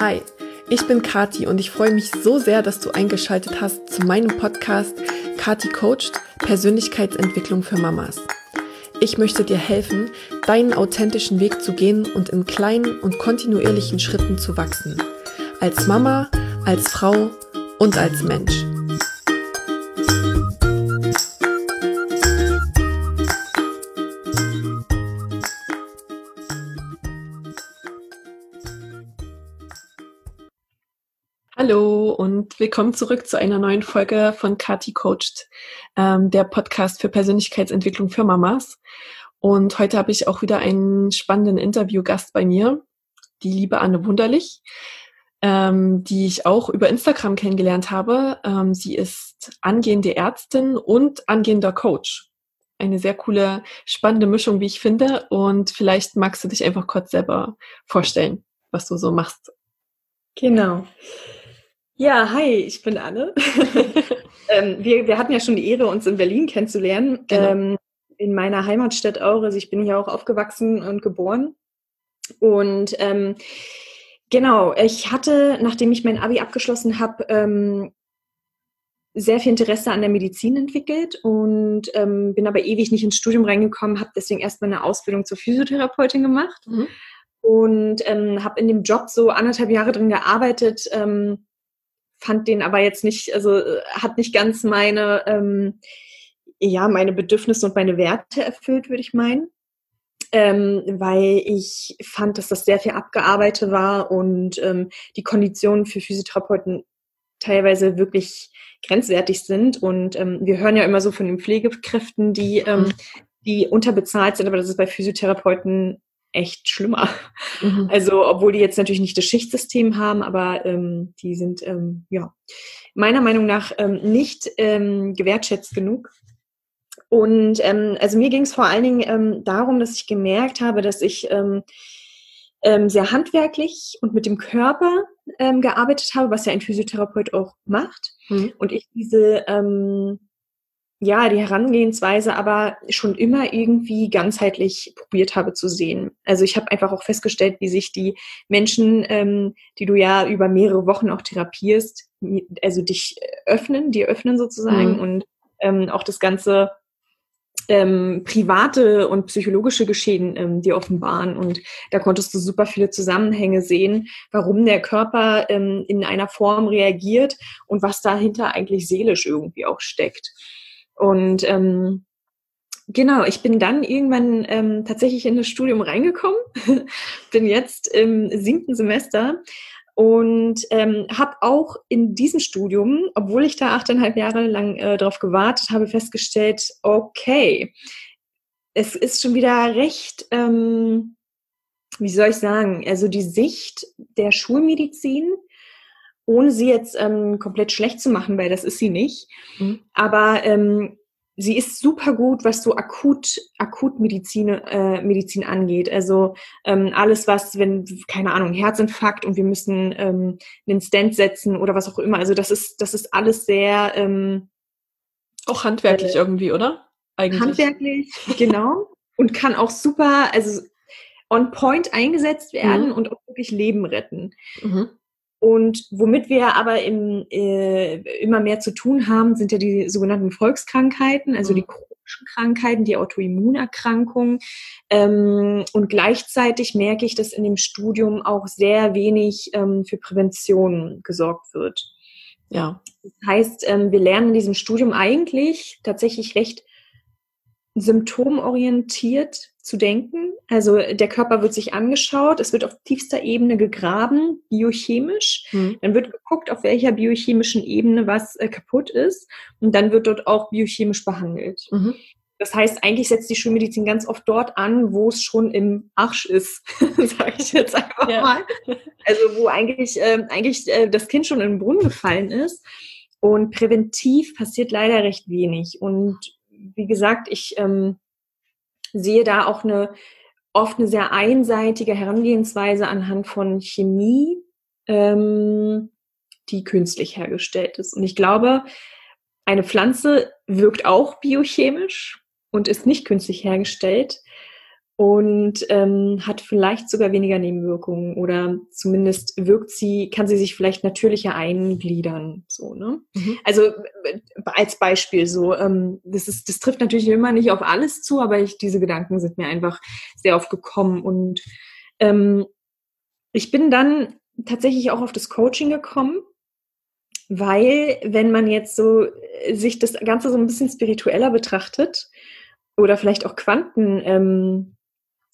Hi, ich bin Kati und ich freue mich so sehr, dass du eingeschaltet hast zu meinem Podcast Kati Coached Persönlichkeitsentwicklung für Mamas. Ich möchte dir helfen, deinen authentischen Weg zu gehen und in kleinen und kontinuierlichen Schritten zu wachsen. Als Mama, als Frau und als Mensch. Willkommen zurück zu einer neuen Folge von Kati Coached, ähm, der Podcast für Persönlichkeitsentwicklung für Mamas. Und heute habe ich auch wieder einen spannenden Interviewgast bei mir, die liebe Anne Wunderlich, ähm, die ich auch über Instagram kennengelernt habe. Ähm, sie ist angehende Ärztin und angehender Coach. Eine sehr coole, spannende Mischung, wie ich finde. Und vielleicht magst du dich einfach kurz selber vorstellen, was du so machst. Genau. Ja, hi, ich bin Anne. ähm, wir, wir hatten ja schon die Ehre, uns in Berlin kennenzulernen. Genau. Ähm, in meiner Heimatstadt auch. Also ich bin hier auch aufgewachsen und geboren. Und ähm, genau, ich hatte, nachdem ich mein Abi abgeschlossen habe, ähm, sehr viel Interesse an der Medizin entwickelt und ähm, bin aber ewig nicht ins Studium reingekommen, habe deswegen erstmal eine Ausbildung zur Physiotherapeutin gemacht mhm. und ähm, habe in dem Job so anderthalb Jahre drin gearbeitet, ähm, fand den aber jetzt nicht, also äh, hat nicht ganz meine, ähm, ja, meine Bedürfnisse und meine Werte erfüllt, würde ich meinen. Ähm, weil ich fand, dass das sehr viel abgearbeitet war und ähm, die Konditionen für Physiotherapeuten teilweise wirklich grenzwertig sind. Und ähm, wir hören ja immer so von den Pflegekräften, die, ähm, mhm. die unterbezahlt sind, aber das ist bei Physiotherapeuten echt schlimmer. Mhm. Also, obwohl die jetzt natürlich nicht das Schichtsystem haben, aber ähm, die sind ähm, ja meiner Meinung nach ähm, nicht ähm, gewertschätzt genug. Und ähm, also mir ging es vor allen Dingen ähm, darum, dass ich gemerkt habe, dass ich ähm, ähm, sehr handwerklich und mit dem Körper ähm, gearbeitet habe, was ja ein Physiotherapeut auch macht. Mhm. Und ich diese ähm, ja, die Herangehensweise aber schon immer irgendwie ganzheitlich probiert habe zu sehen. Also ich habe einfach auch festgestellt, wie sich die Menschen, ähm, die du ja über mehrere Wochen auch therapierst, also dich öffnen, die öffnen sozusagen mhm. und ähm, auch das ganze ähm, private und psychologische Geschehen ähm, dir offenbaren. Und da konntest du super viele Zusammenhänge sehen, warum der Körper ähm, in einer Form reagiert und was dahinter eigentlich seelisch irgendwie auch steckt. Und ähm, genau, ich bin dann irgendwann ähm, tatsächlich in das Studium reingekommen, bin jetzt im siebten Semester und ähm, habe auch in diesem Studium, obwohl ich da achteinhalb Jahre lang äh, darauf gewartet habe, festgestellt, okay, es ist schon wieder recht, ähm, wie soll ich sagen, also die Sicht der Schulmedizin ohne sie jetzt ähm, komplett schlecht zu machen, weil das ist sie nicht. Mhm. Aber ähm, sie ist super gut, was so akut, akut Medizin, äh, Medizin angeht. Also ähm, alles, was, wenn, keine Ahnung, Herzinfarkt und wir müssen ähm, einen Stand setzen oder was auch immer. Also das ist, das ist alles sehr ähm, auch handwerklich äh, irgendwie, oder? Eigentlich. Handwerklich, genau. Und kann auch super, also on point eingesetzt werden mhm. und auch wirklich Leben retten. Mhm. Und womit wir aber im, äh, immer mehr zu tun haben, sind ja die sogenannten Volkskrankheiten, also die mhm. chronischen Krankheiten, die Autoimmunerkrankungen. Ähm, und gleichzeitig merke ich, dass in dem Studium auch sehr wenig ähm, für Prävention gesorgt wird. Ja. Das heißt, ähm, wir lernen in diesem Studium eigentlich tatsächlich recht symptomorientiert zu denken. Also der Körper wird sich angeschaut, es wird auf tiefster Ebene gegraben, biochemisch. Mhm. Dann wird geguckt, auf welcher biochemischen Ebene was äh, kaputt ist. Und dann wird dort auch biochemisch behandelt. Mhm. Das heißt, eigentlich setzt die Schulmedizin ganz oft dort an, wo es schon im Arsch ist, sage ich jetzt einfach ja. mal. Also wo eigentlich, äh, eigentlich äh, das Kind schon in den Brunnen gefallen ist. Und präventiv passiert leider recht wenig. Und wie gesagt, ich ähm, sehe da auch eine oft eine sehr einseitige Herangehensweise anhand von Chemie, ähm, die künstlich hergestellt ist. Und ich glaube, eine Pflanze wirkt auch biochemisch und ist nicht künstlich hergestellt. Und ähm, hat vielleicht sogar weniger Nebenwirkungen oder zumindest wirkt sie, kann sie sich vielleicht natürlicher eingliedern. So, ne? Mhm. Also äh, als Beispiel so, ähm, das ist, das trifft natürlich immer nicht auf alles zu, aber ich, diese Gedanken sind mir einfach sehr oft gekommen und ähm, ich bin dann tatsächlich auch auf das Coaching gekommen, weil wenn man jetzt so äh, sich das Ganze so ein bisschen spiritueller betrachtet oder vielleicht auch Quanten ähm,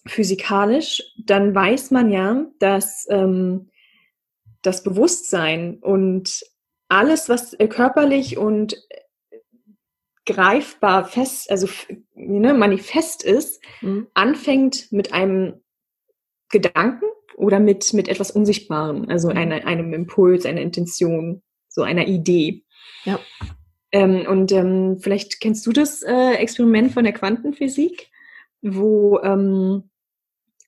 physikalisch, dann weiß man ja, dass ähm, das Bewusstsein und alles, was äh, körperlich und äh, greifbar fest, also ne, manifest ist, mhm. anfängt mit einem Gedanken oder mit, mit etwas Unsichtbarem, also mhm. eine, einem Impuls, einer Intention, so einer Idee. Ja. Ähm, und ähm, vielleicht kennst du das äh, Experiment von der Quantenphysik, wo ähm,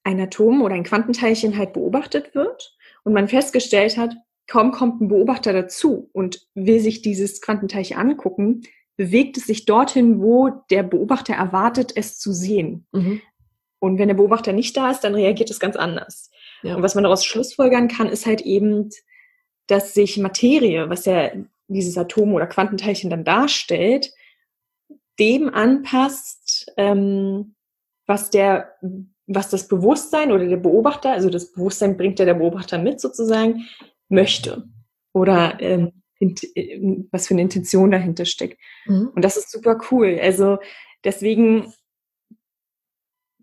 ein Atom oder ein Quantenteilchen halt beobachtet wird und man festgestellt hat, kaum kommt ein Beobachter dazu und will sich dieses Quantenteilchen angucken, bewegt es sich dorthin, wo der Beobachter erwartet, es zu sehen. Mhm. Und wenn der Beobachter nicht da ist, dann reagiert es ganz anders. Ja. Und was man daraus schlussfolgern kann, ist halt eben, dass sich Materie, was ja dieses Atom oder Quantenteilchen dann darstellt, dem anpasst, ähm, was der was das Bewusstsein oder der Beobachter, also das Bewusstsein bringt ja der Beobachter mit sozusagen, möchte. Oder ähm, äh, was für eine Intention dahinter steckt. Mhm. Und das ist super cool. Also deswegen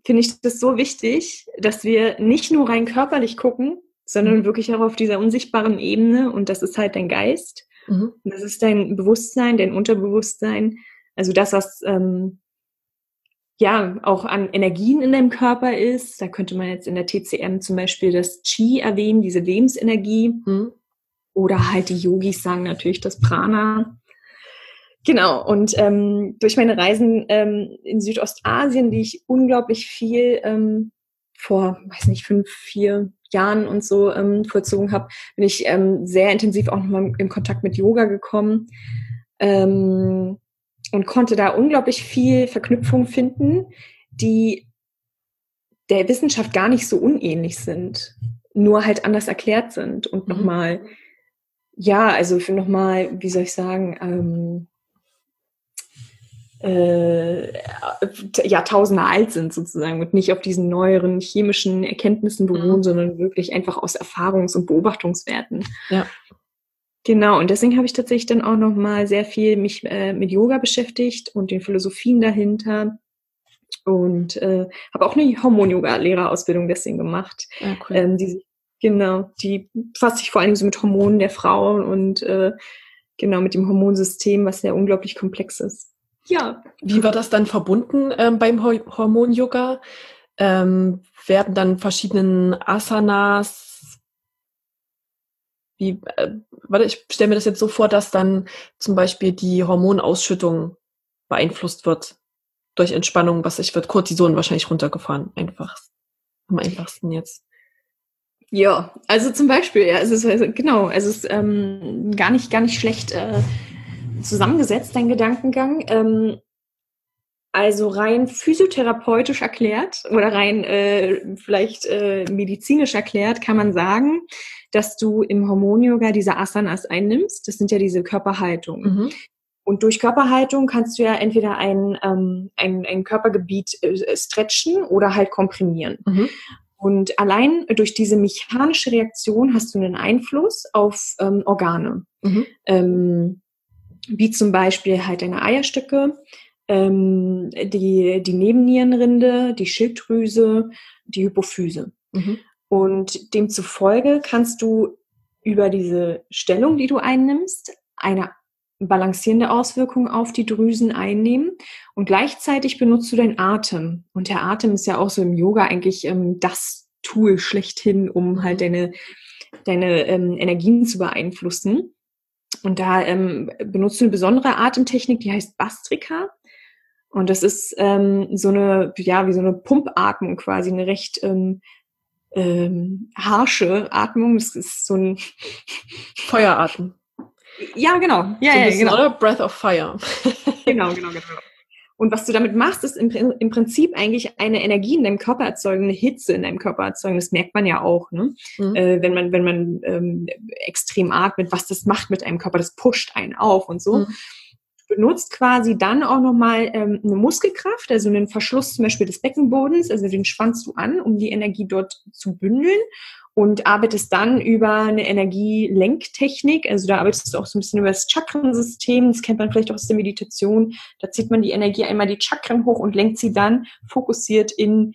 finde ich das so wichtig, dass wir nicht nur rein körperlich gucken, sondern mhm. wirklich auch auf dieser unsichtbaren Ebene. Und das ist halt dein Geist. Mhm. Das ist dein Bewusstsein, dein Unterbewusstsein. Also das, was ähm, ja auch an Energien in deinem Körper ist. Da könnte man jetzt in der TCM zum Beispiel das Chi erwähnen, diese Lebensenergie. Mhm. Oder halt die Yogis sagen natürlich das Prana. Genau, und ähm, durch meine Reisen ähm, in Südostasien, die ich unglaublich viel ähm, vor, weiß nicht, fünf, vier Jahren und so ähm, vollzogen habe, bin ich ähm, sehr intensiv auch nochmal in Kontakt mit Yoga gekommen. Ähm, und konnte da unglaublich viel Verknüpfung finden, die der Wissenschaft gar nicht so unähnlich sind, nur halt anders erklärt sind und mhm. nochmal, ja, also für nochmal, wie soll ich sagen, ähm, äh, Jahrtausende alt sind sozusagen und nicht auf diesen neueren chemischen Erkenntnissen beruhen, mhm. sondern wirklich einfach aus Erfahrungs- und Beobachtungswerten. Ja. Genau, und deswegen habe ich tatsächlich dann auch noch mal sehr viel mich äh, mit Yoga beschäftigt und den Philosophien dahinter und äh, habe auch eine Hormon-Yoga-Lehrerausbildung deswegen gemacht. Ah, cool. ähm, die, genau, die befasst sich vor allem so mit Hormonen der Frau und äh, genau mit dem Hormonsystem, was ja unglaublich komplex ist. Ja. Wie war das dann verbunden ähm, beim Hormon-Yoga? Ähm, werden dann verschiedenen Asanas wie, äh, warte, ich stelle mir das jetzt so vor, dass dann zum Beispiel die Hormonausschüttung beeinflusst wird durch Entspannung, was ich wird Cortison wahrscheinlich runtergefahren, einfach am einfachsten jetzt. Ja, also zum Beispiel, ja, es ist also, genau, es ist ähm, gar nicht gar nicht schlecht äh, zusammengesetzt dein Gedankengang. Ähm, also rein physiotherapeutisch erklärt oder rein äh, vielleicht äh, medizinisch erklärt kann man sagen, dass du im Hormon-Yoga diese Asanas einnimmst. Das sind ja diese Körperhaltungen. Mhm. Und durch Körperhaltung kannst du ja entweder ein, ähm, ein, ein Körpergebiet äh, stretchen oder halt komprimieren. Mhm. Und allein durch diese mechanische Reaktion hast du einen Einfluss auf ähm, Organe. Mhm. Ähm, wie zum Beispiel halt deine Eierstöcke, ähm, die, die Nebennierenrinde, die Schilddrüse, die Hypophyse. Mhm. Und demzufolge kannst du über diese Stellung, die du einnimmst, eine balancierende Auswirkung auf die Drüsen einnehmen und gleichzeitig benutzt du deinen Atem. Und der Atem ist ja auch so im Yoga eigentlich ähm, das Tool schlechthin, um halt mhm. deine, deine ähm, Energien zu beeinflussen. Und da ähm, benutzt du eine besondere Atemtechnik, die heißt Bastrika. Und das ist ähm, so eine, ja, wie so eine Pumpatmung quasi, eine recht ähm, ähm, harsche Atmung. Das ist so ein Feueratmen. Ja, genau. Ja, so ja, genau. Oder Breath of Fire. genau, genau, genau. Und was du damit machst, ist im, im, Prinzip eigentlich eine Energie in deinem Körper erzeugen, eine Hitze in deinem Körper erzeugen. Das merkt man ja auch, ne? Mhm. Äh, wenn man, wenn man ähm, extrem atmet, was das macht mit einem Körper, das pusht einen auf und so. Mhm. Benutzt quasi dann auch nochmal ähm, eine Muskelkraft, also einen Verschluss zum Beispiel des Beckenbodens, also den spannst du an, um die Energie dort zu bündeln und arbeitest dann über eine Energielenktechnik. Also da arbeitest du auch so ein bisschen über das Chakrensystem. Das kennt man vielleicht auch aus der Meditation. Da zieht man die Energie einmal die Chakren hoch und lenkt sie dann fokussiert in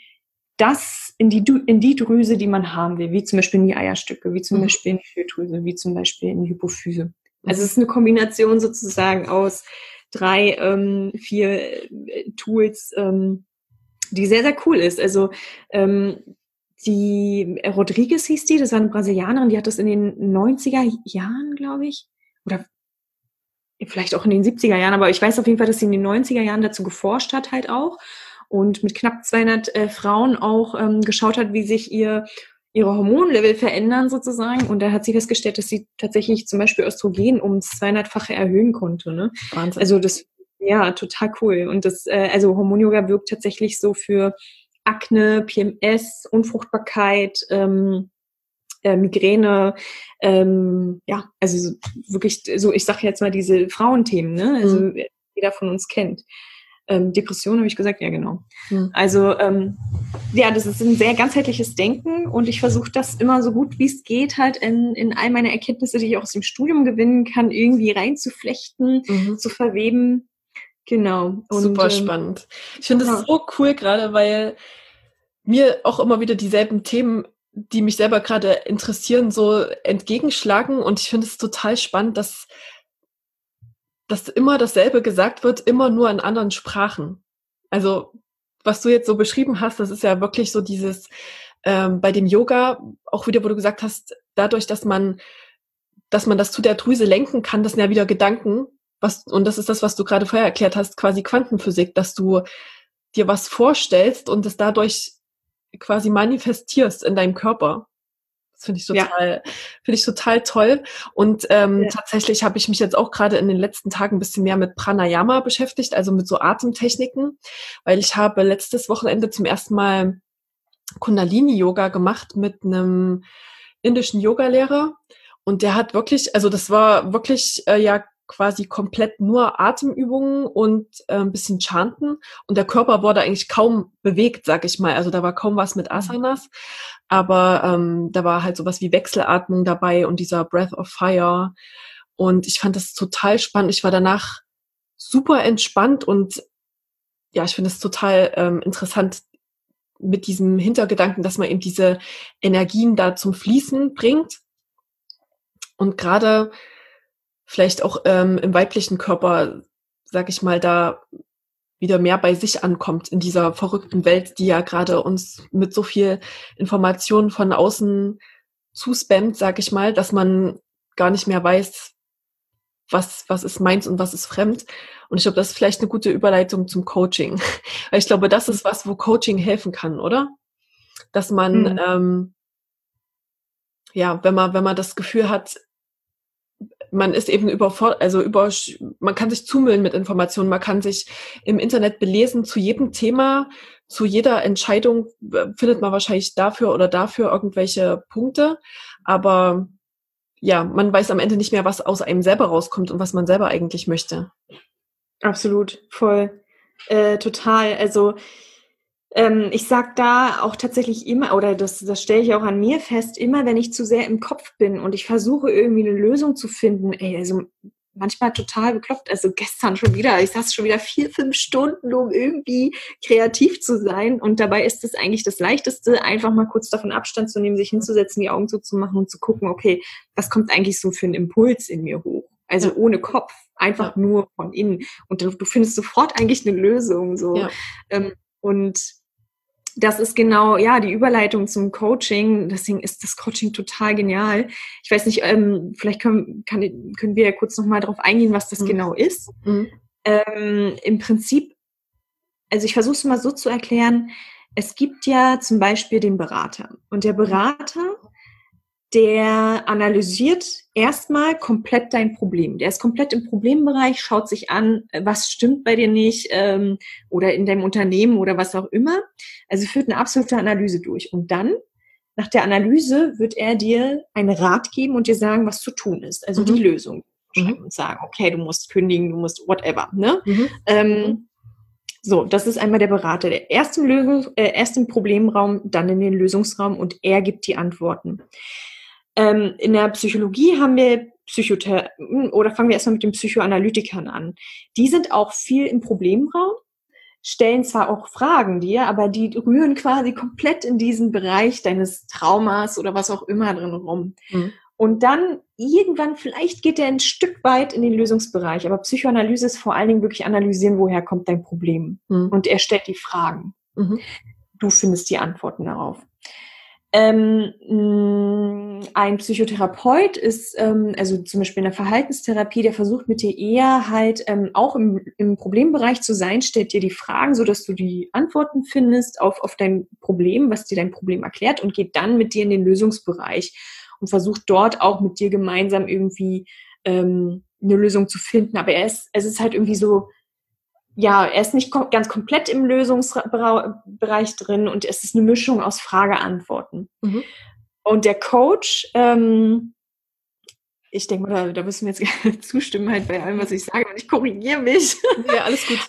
das, in die, in die Drüse, die man haben will, wie zum Beispiel in die Eierstücke, wie zum mhm. Beispiel in die Schilddrüse, wie zum Beispiel in die Hypophyse. Also es ist eine Kombination sozusagen aus drei, ähm, vier äh, Tools, ähm, die sehr, sehr cool ist. Also ähm, die Rodriguez hieß die, das war eine Brasilianerin, die hat das in den 90er Jahren, glaube ich, oder vielleicht auch in den 70er Jahren, aber ich weiß auf jeden Fall, dass sie in den 90er Jahren dazu geforscht hat halt auch und mit knapp 200 äh, Frauen auch ähm, geschaut hat, wie sich ihr ihre Hormonlevel verändern sozusagen und da hat sie festgestellt, dass sie tatsächlich zum Beispiel Östrogen um 200-fache erhöhen konnte. Ne? Wahnsinn. Also das ja total cool und das äh, also Hormon-Yoga wirkt tatsächlich so für Akne, PMS, Unfruchtbarkeit, ähm, äh, Migräne, ähm, ja, also wirklich so, ich sage jetzt mal diese Frauenthemen, ne? Also mhm. jeder von uns kennt. Ähm, Depression habe ich gesagt, ja genau. Mhm. Also ähm, ja, das ist ein sehr ganzheitliches Denken und ich versuche das immer so gut wie es geht halt in, in all meine Erkenntnisse, die ich auch aus dem Studium gewinnen kann, irgendwie reinzuflechten, mhm. zu verweben. Genau. Und, Super ähm, spannend. Ich finde es so cool gerade, weil mir auch immer wieder dieselben Themen, die mich selber gerade interessieren, so entgegenschlagen. Und ich finde es total spannend, dass, dass immer dasselbe gesagt wird, immer nur in anderen Sprachen. Also, was du jetzt so beschrieben hast, das ist ja wirklich so dieses, ähm, bei dem Yoga, auch wieder, wo du gesagt hast, dadurch, dass man, dass man das zu der Drüse lenken kann, das sind ja wieder Gedanken, was, und das ist das, was du gerade vorher erklärt hast, quasi Quantenphysik, dass du dir was vorstellst und es dadurch quasi manifestierst in deinem Körper. Das finde ich total, ja. finde ich total toll. Und ähm, ja. tatsächlich habe ich mich jetzt auch gerade in den letzten Tagen ein bisschen mehr mit Pranayama beschäftigt, also mit so Atemtechniken, weil ich habe letztes Wochenende zum ersten Mal Kundalini-Yoga gemacht mit einem indischen Yogalehrer. Und der hat wirklich, also das war wirklich äh, ja quasi komplett nur Atemübungen und äh, ein bisschen Chanten und der Körper wurde eigentlich kaum bewegt, sag ich mal. Also da war kaum was mit mhm. Asanas, aber ähm, da war halt sowas wie Wechselatmung dabei und dieser Breath of Fire und ich fand das total spannend. Ich war danach super entspannt und ja, ich finde es total ähm, interessant mit diesem Hintergedanken, dass man eben diese Energien da zum Fließen bringt und gerade vielleicht auch ähm, im weiblichen Körper, sag ich mal, da wieder mehr bei sich ankommt in dieser verrückten Welt, die ja gerade uns mit so viel Informationen von außen zuspammt, sag ich mal, dass man gar nicht mehr weiß, was, was ist meins und was ist fremd. Und ich glaube, das ist vielleicht eine gute Überleitung zum Coaching. Weil ich glaube, das ist was, wo Coaching helfen kann, oder? Dass man, mhm. ähm, ja, wenn man, wenn man das Gefühl hat, man ist eben überfordert, also über, man kann sich zumüllen mit Informationen, man kann sich im Internet belesen zu jedem Thema, zu jeder Entscheidung findet man wahrscheinlich dafür oder dafür irgendwelche Punkte, aber ja, man weiß am Ende nicht mehr, was aus einem selber rauskommt und was man selber eigentlich möchte. Absolut, voll, äh, total. Also ähm, ich sag da auch tatsächlich immer, oder das, das stelle ich auch an mir fest, immer wenn ich zu sehr im Kopf bin und ich versuche irgendwie eine Lösung zu finden, ey, also manchmal total bekloppt. Also gestern schon wieder, ich saß schon wieder vier, fünf Stunden, um irgendwie kreativ zu sein. Und dabei ist es eigentlich das Leichteste, einfach mal kurz davon Abstand zu nehmen, sich hinzusetzen, die Augen zuzumachen und zu gucken, okay, was kommt eigentlich so für einen Impuls in mir hoch? Also ohne Kopf, einfach ja. nur von innen. Und du, du, findest sofort eigentlich eine Lösung. So. Ja. Ähm, und das ist genau, ja, die Überleitung zum Coaching. Deswegen ist das Coaching total genial. Ich weiß nicht, ähm, vielleicht können, kann, können wir ja kurz nochmal darauf eingehen, was das mhm. genau ist. Mhm. Ähm, Im Prinzip, also ich versuche es mal so zu erklären, es gibt ja zum Beispiel den Berater. Und der Berater der analysiert erstmal komplett dein Problem. Der ist komplett im Problembereich, schaut sich an, was stimmt bei dir nicht ähm, oder in deinem Unternehmen oder was auch immer. Also führt eine absolute Analyse durch. Und dann, nach der Analyse, wird er dir einen Rat geben und dir sagen, was zu tun ist. Also mhm. die Lösung. Mhm. Und sagen, okay, du musst kündigen, du musst whatever. Ne? Mhm. Ähm, so, das ist einmal der Berater. Der erst im, Lösung, äh, erst im Problemraum, dann in den Lösungsraum und er gibt die Antworten. Ähm, in der Psychologie haben wir Psychotherapeuten, oder fangen wir erstmal mit den Psychoanalytikern an. Die sind auch viel im Problemraum, stellen zwar auch Fragen dir, aber die rühren quasi komplett in diesen Bereich deines Traumas oder was auch immer drin rum. Mhm. Und dann irgendwann, vielleicht geht er ein Stück weit in den Lösungsbereich, aber Psychoanalyse ist vor allen Dingen wirklich analysieren, woher kommt dein Problem. Mhm. Und er stellt die Fragen. Mhm. Du findest die Antworten darauf. Ähm, ein Psychotherapeut ist, ähm, also zum Beispiel in der Verhaltenstherapie, der versucht mit dir eher halt ähm, auch im, im Problembereich zu sein, stellt dir die Fragen, so dass du die Antworten findest auf, auf dein Problem, was dir dein Problem erklärt und geht dann mit dir in den Lösungsbereich und versucht dort auch mit dir gemeinsam irgendwie ähm, eine Lösung zu finden. Aber er ist, es ist halt irgendwie so, ja, er ist nicht kom ganz komplett im Lösungsbereich drin und es ist eine Mischung aus Frage-Antworten. Mhm. Und der Coach, ähm, ich denke mal, da, da müssen wir jetzt zustimmen halt bei allem, was ich sage und ich korrigiere mich. Ja, alles gut.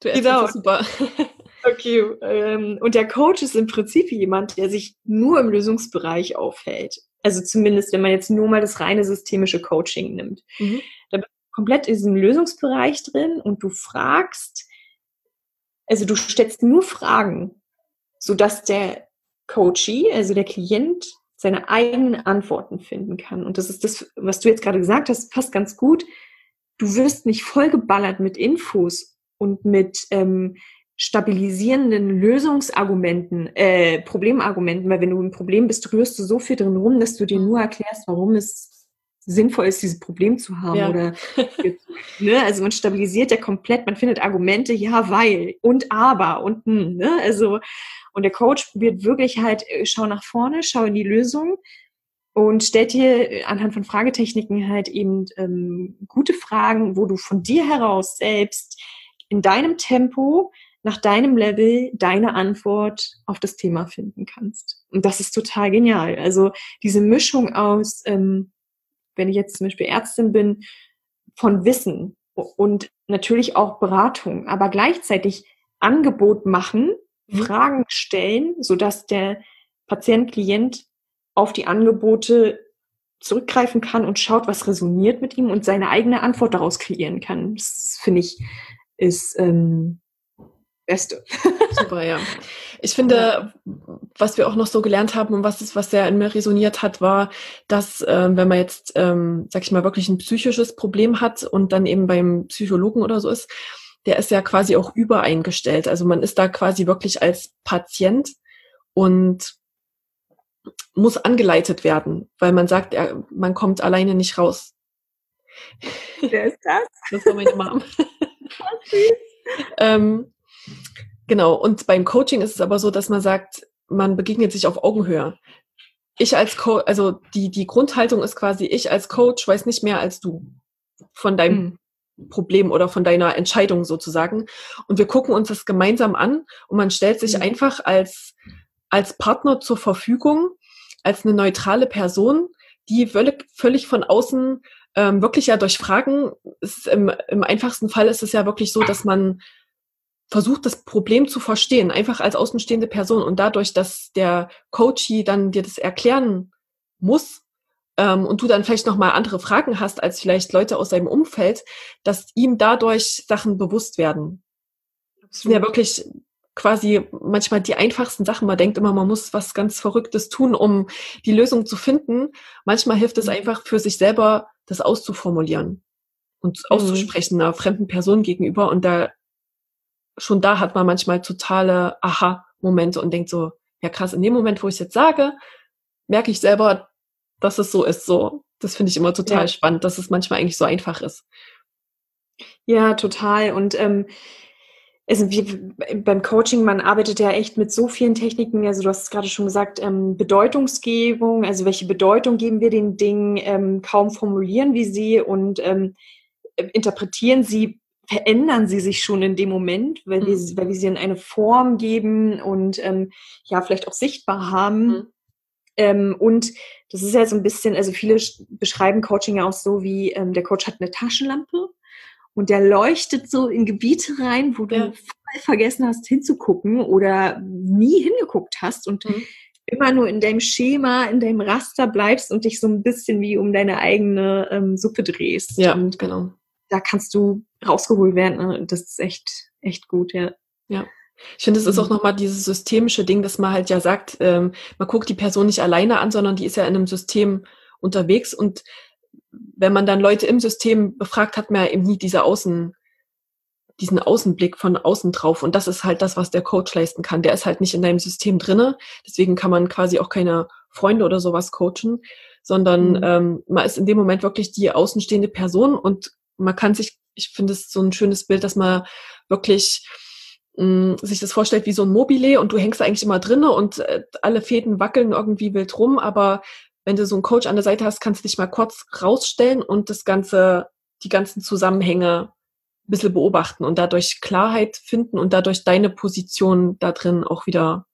Du genau. super. Okay, ähm, und der Coach ist im Prinzip jemand, der sich nur im Lösungsbereich aufhält. Also zumindest, wenn man jetzt nur mal das reine systemische Coaching nimmt. Mhm. Komplett in diesem Lösungsbereich drin und du fragst, also du stellst nur Fragen, sodass der Coachee, also der Klient, seine eigenen Antworten finden kann. Und das ist das, was du jetzt gerade gesagt hast, passt ganz gut. Du wirst nicht vollgeballert mit Infos und mit ähm, stabilisierenden Lösungsargumenten, äh, Problemargumenten, weil wenn du ein Problem bist, rührst du so viel drin rum, dass du dir nur erklärst, warum es sinnvoll ist, dieses Problem zu haben. Ja. Oder ne? also man stabilisiert ja komplett, man findet Argumente, ja, weil und aber und hm, ne? Also und der Coach probiert wirklich halt, äh, schau nach vorne, schau in die Lösung und stellt dir anhand von Fragetechniken halt eben ähm, gute Fragen, wo du von dir heraus selbst in deinem Tempo nach deinem Level deine Antwort auf das Thema finden kannst. Und das ist total genial. Also diese Mischung aus, ähm, wenn ich jetzt zum Beispiel Ärztin bin, von Wissen und natürlich auch Beratung, aber gleichzeitig Angebot machen, mhm. Fragen stellen, sodass der Patient, Klient auf die Angebote zurückgreifen kann und schaut, was resoniert mit ihm und seine eigene Antwort daraus kreieren kann. Das finde ich ist ähm, Beste. Super, ja. Ich finde, was wir auch noch so gelernt haben und was ist, was sehr in mir resoniert hat, war, dass ähm, wenn man jetzt, ähm, sag ich mal, wirklich ein psychisches Problem hat und dann eben beim Psychologen oder so ist, der ist ja quasi auch übereingestellt. Also man ist da quasi wirklich als Patient und muss angeleitet werden, weil man sagt, er, man kommt alleine nicht raus. Wer ist das? Das war meine Mom. ähm, Genau. Und beim Coaching ist es aber so, dass man sagt, man begegnet sich auf Augenhöhe. Ich als Coach, also die, die Grundhaltung ist quasi, ich als Coach weiß nicht mehr als du von deinem mhm. Problem oder von deiner Entscheidung sozusagen. Und wir gucken uns das gemeinsam an und man stellt sich mhm. einfach als, als Partner zur Verfügung, als eine neutrale Person, die völlig, völlig von außen ähm, wirklich ja durch Fragen, ist im, im einfachsten Fall ist es ja wirklich so, dass man versucht, das Problem zu verstehen, einfach als außenstehende Person. Und dadurch, dass der Coachie dann dir das erklären muss ähm, und du dann vielleicht nochmal andere Fragen hast als vielleicht Leute aus seinem Umfeld, dass ihm dadurch Sachen bewusst werden. Das sind ja wirklich quasi manchmal die einfachsten Sachen. Man denkt immer, man muss was ganz Verrücktes tun, um die Lösung zu finden. Manchmal hilft es mhm. einfach für sich selber, das auszuformulieren und mhm. auszusprechen einer fremden Person gegenüber. Und da schon da hat man manchmal totale Aha-Momente und denkt so, ja krass, in dem Moment, wo ich es jetzt sage, merke ich selber, dass es so ist. So, das finde ich immer total ja. spannend, dass es manchmal eigentlich so einfach ist. Ja, total. Und ähm, also wie, beim Coaching, man arbeitet ja echt mit so vielen Techniken, also du hast es gerade schon gesagt, ähm, Bedeutungsgebung, also welche Bedeutung geben wir den Dingen, ähm, kaum formulieren wir sie und ähm, interpretieren sie, verändern sie sich schon in dem Moment, weil, mhm. wir, weil wir sie in eine Form geben und ähm, ja, vielleicht auch sichtbar haben. Mhm. Ähm, und das ist ja so ein bisschen, also viele beschreiben Coaching ja auch so wie, ähm, der Coach hat eine Taschenlampe und der leuchtet so in Gebiete rein, wo du ja. voll vergessen hast hinzugucken oder nie hingeguckt hast und mhm. immer nur in deinem Schema, in deinem Raster bleibst und dich so ein bisschen wie um deine eigene ähm, Suppe drehst. Ja, und genau. Da kannst du rausgeholt werden. Ne? Das ist echt, echt gut, ja. Ja. Ich finde, es ist auch mhm. nochmal dieses systemische Ding, dass man halt ja sagt, ähm, man guckt die Person nicht alleine an, sondern die ist ja in einem System unterwegs und wenn man dann Leute im System befragt, hat man ja eben nie diese Außen, diesen Außenblick von außen drauf. Und das ist halt das, was der Coach leisten kann. Der ist halt nicht in deinem System drinne. Deswegen kann man quasi auch keine Freunde oder sowas coachen, sondern mhm. ähm, man ist in dem Moment wirklich die außenstehende Person und man kann sich, ich finde es so ein schönes Bild, dass man wirklich mh, sich das vorstellt wie so ein Mobile und du hängst da eigentlich immer drinne und äh, alle Fäden wackeln irgendwie wild rum, aber wenn du so einen Coach an der Seite hast, kannst du dich mal kurz rausstellen und das Ganze, die ganzen Zusammenhänge ein bisschen beobachten und dadurch Klarheit finden und dadurch deine Position da drin auch wieder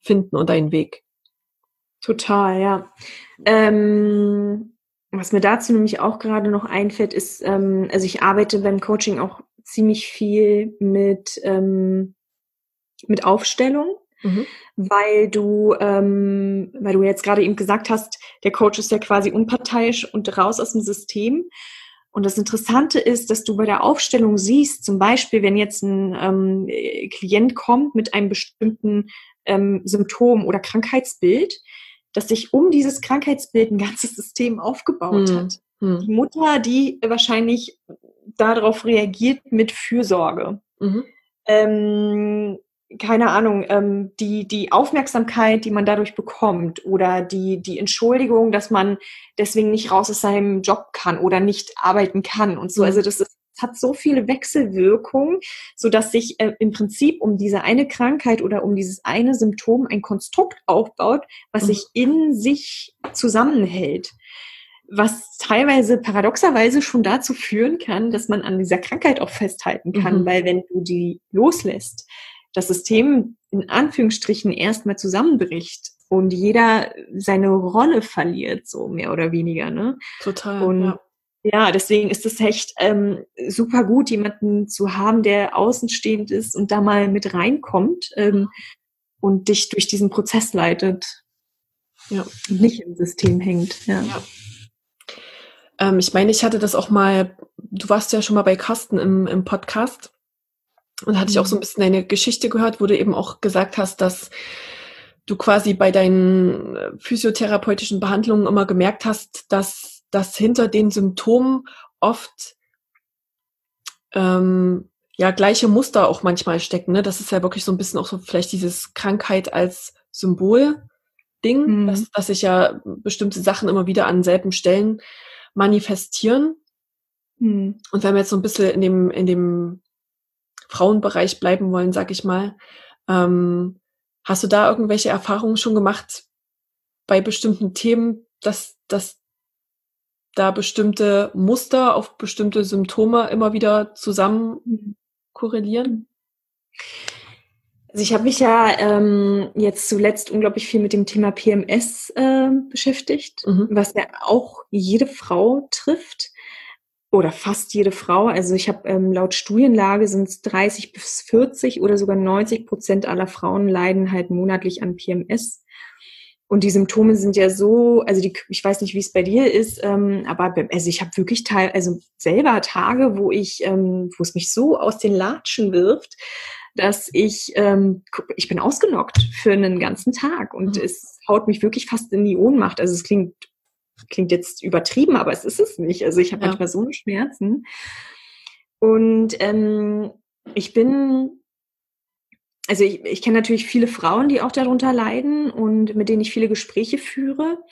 finden und deinen Weg. Total, ja. Ähm, was mir dazu nämlich auch gerade noch einfällt, ist, ähm, also ich arbeite beim Coaching auch ziemlich viel mit, ähm, mit Aufstellung. Mhm. Weil du, ähm, weil du jetzt gerade eben gesagt hast, der Coach ist ja quasi unparteiisch und raus aus dem System. Und das Interessante ist, dass du bei der Aufstellung siehst, zum Beispiel, wenn jetzt ein ähm, Klient kommt mit einem bestimmten ähm, Symptom oder Krankheitsbild, dass sich um dieses Krankheitsbild ein ganzes System aufgebaut mhm. hat. Mhm. Die Mutter, die wahrscheinlich darauf reagiert mit Fürsorge. Mhm. Ähm, keine Ahnung, ähm, die, die Aufmerksamkeit, die man dadurch bekommt oder die, die Entschuldigung, dass man deswegen nicht raus aus seinem Job kann oder nicht arbeiten kann und so. Mhm. Also das ist, hat so viele Wechselwirkungen, so dass sich äh, im Prinzip um diese eine Krankheit oder um dieses eine Symptom ein Konstrukt aufbaut, was mhm. sich in sich zusammenhält was teilweise paradoxerweise schon dazu führen kann, dass man an dieser Krankheit auch festhalten kann, mhm. weil wenn du die loslässt, das System in Anführungsstrichen erstmal zusammenbricht und jeder seine Rolle verliert, so mehr oder weniger. Ne? Total. Und ja. Ja deswegen ist es echt ähm, super gut, jemanden zu haben, der außenstehend ist und da mal mit reinkommt ähm, und dich durch diesen Prozess leitet. Ja. Und nicht im System hängt. Ja. ja. Ähm, ich meine, ich hatte das auch mal, du warst ja schon mal bei Carsten im, im Podcast und hatte ich auch so ein mhm. bisschen deine Geschichte gehört, wo du eben auch gesagt hast, dass du quasi bei deinen äh, physiotherapeutischen Behandlungen immer gemerkt hast, dass, dass hinter den Symptomen oft ähm, ja gleiche Muster auch manchmal stecken. Ne? Das ist ja wirklich so ein bisschen auch so vielleicht dieses Krankheit als Symbol-Ding, mhm. dass, dass sich ja bestimmte Sachen immer wieder an selben Stellen manifestieren. Mhm. Und wenn wir jetzt so ein bisschen in dem, in dem Frauenbereich bleiben wollen, sag ich mal. Ähm, hast du da irgendwelche Erfahrungen schon gemacht bei bestimmten Themen, dass, dass da bestimmte Muster auf bestimmte Symptome immer wieder zusammen korrelieren? Also ich habe mich ja ähm, jetzt zuletzt unglaublich viel mit dem Thema PMS äh, beschäftigt, mhm. was ja auch jede Frau trifft oder fast jede Frau. Also ich habe ähm, laut Studienlage sind es 30 bis 40 oder sogar 90 Prozent aller Frauen leiden halt monatlich an PMS. Und die Symptome sind ja so, also die, ich weiß nicht, wie es bei dir ist, ähm, aber also ich habe wirklich teil, also selber Tage, wo ich, ähm, wo es mich so aus den Latschen wirft, dass ich, ähm, ich bin ausgenockt für einen ganzen Tag und mhm. es haut mich wirklich fast in die Ohnmacht. Also es klingt klingt jetzt übertrieben, aber es ist es nicht. Also ich habe ja. manchmal so Schmerzen. Und ähm, ich bin, also ich, ich kenne natürlich viele Frauen, die auch darunter leiden und mit denen ich viele Gespräche führe.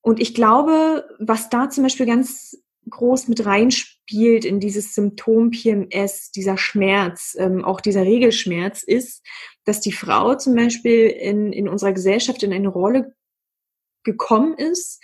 Und ich glaube, was da zum Beispiel ganz groß mit reinspielt, spielt in dieses Symptom PMS, dieser Schmerz, ähm, auch dieser Regelschmerz ist, dass die Frau zum Beispiel in, in unserer Gesellschaft in eine Rolle gekommen ist,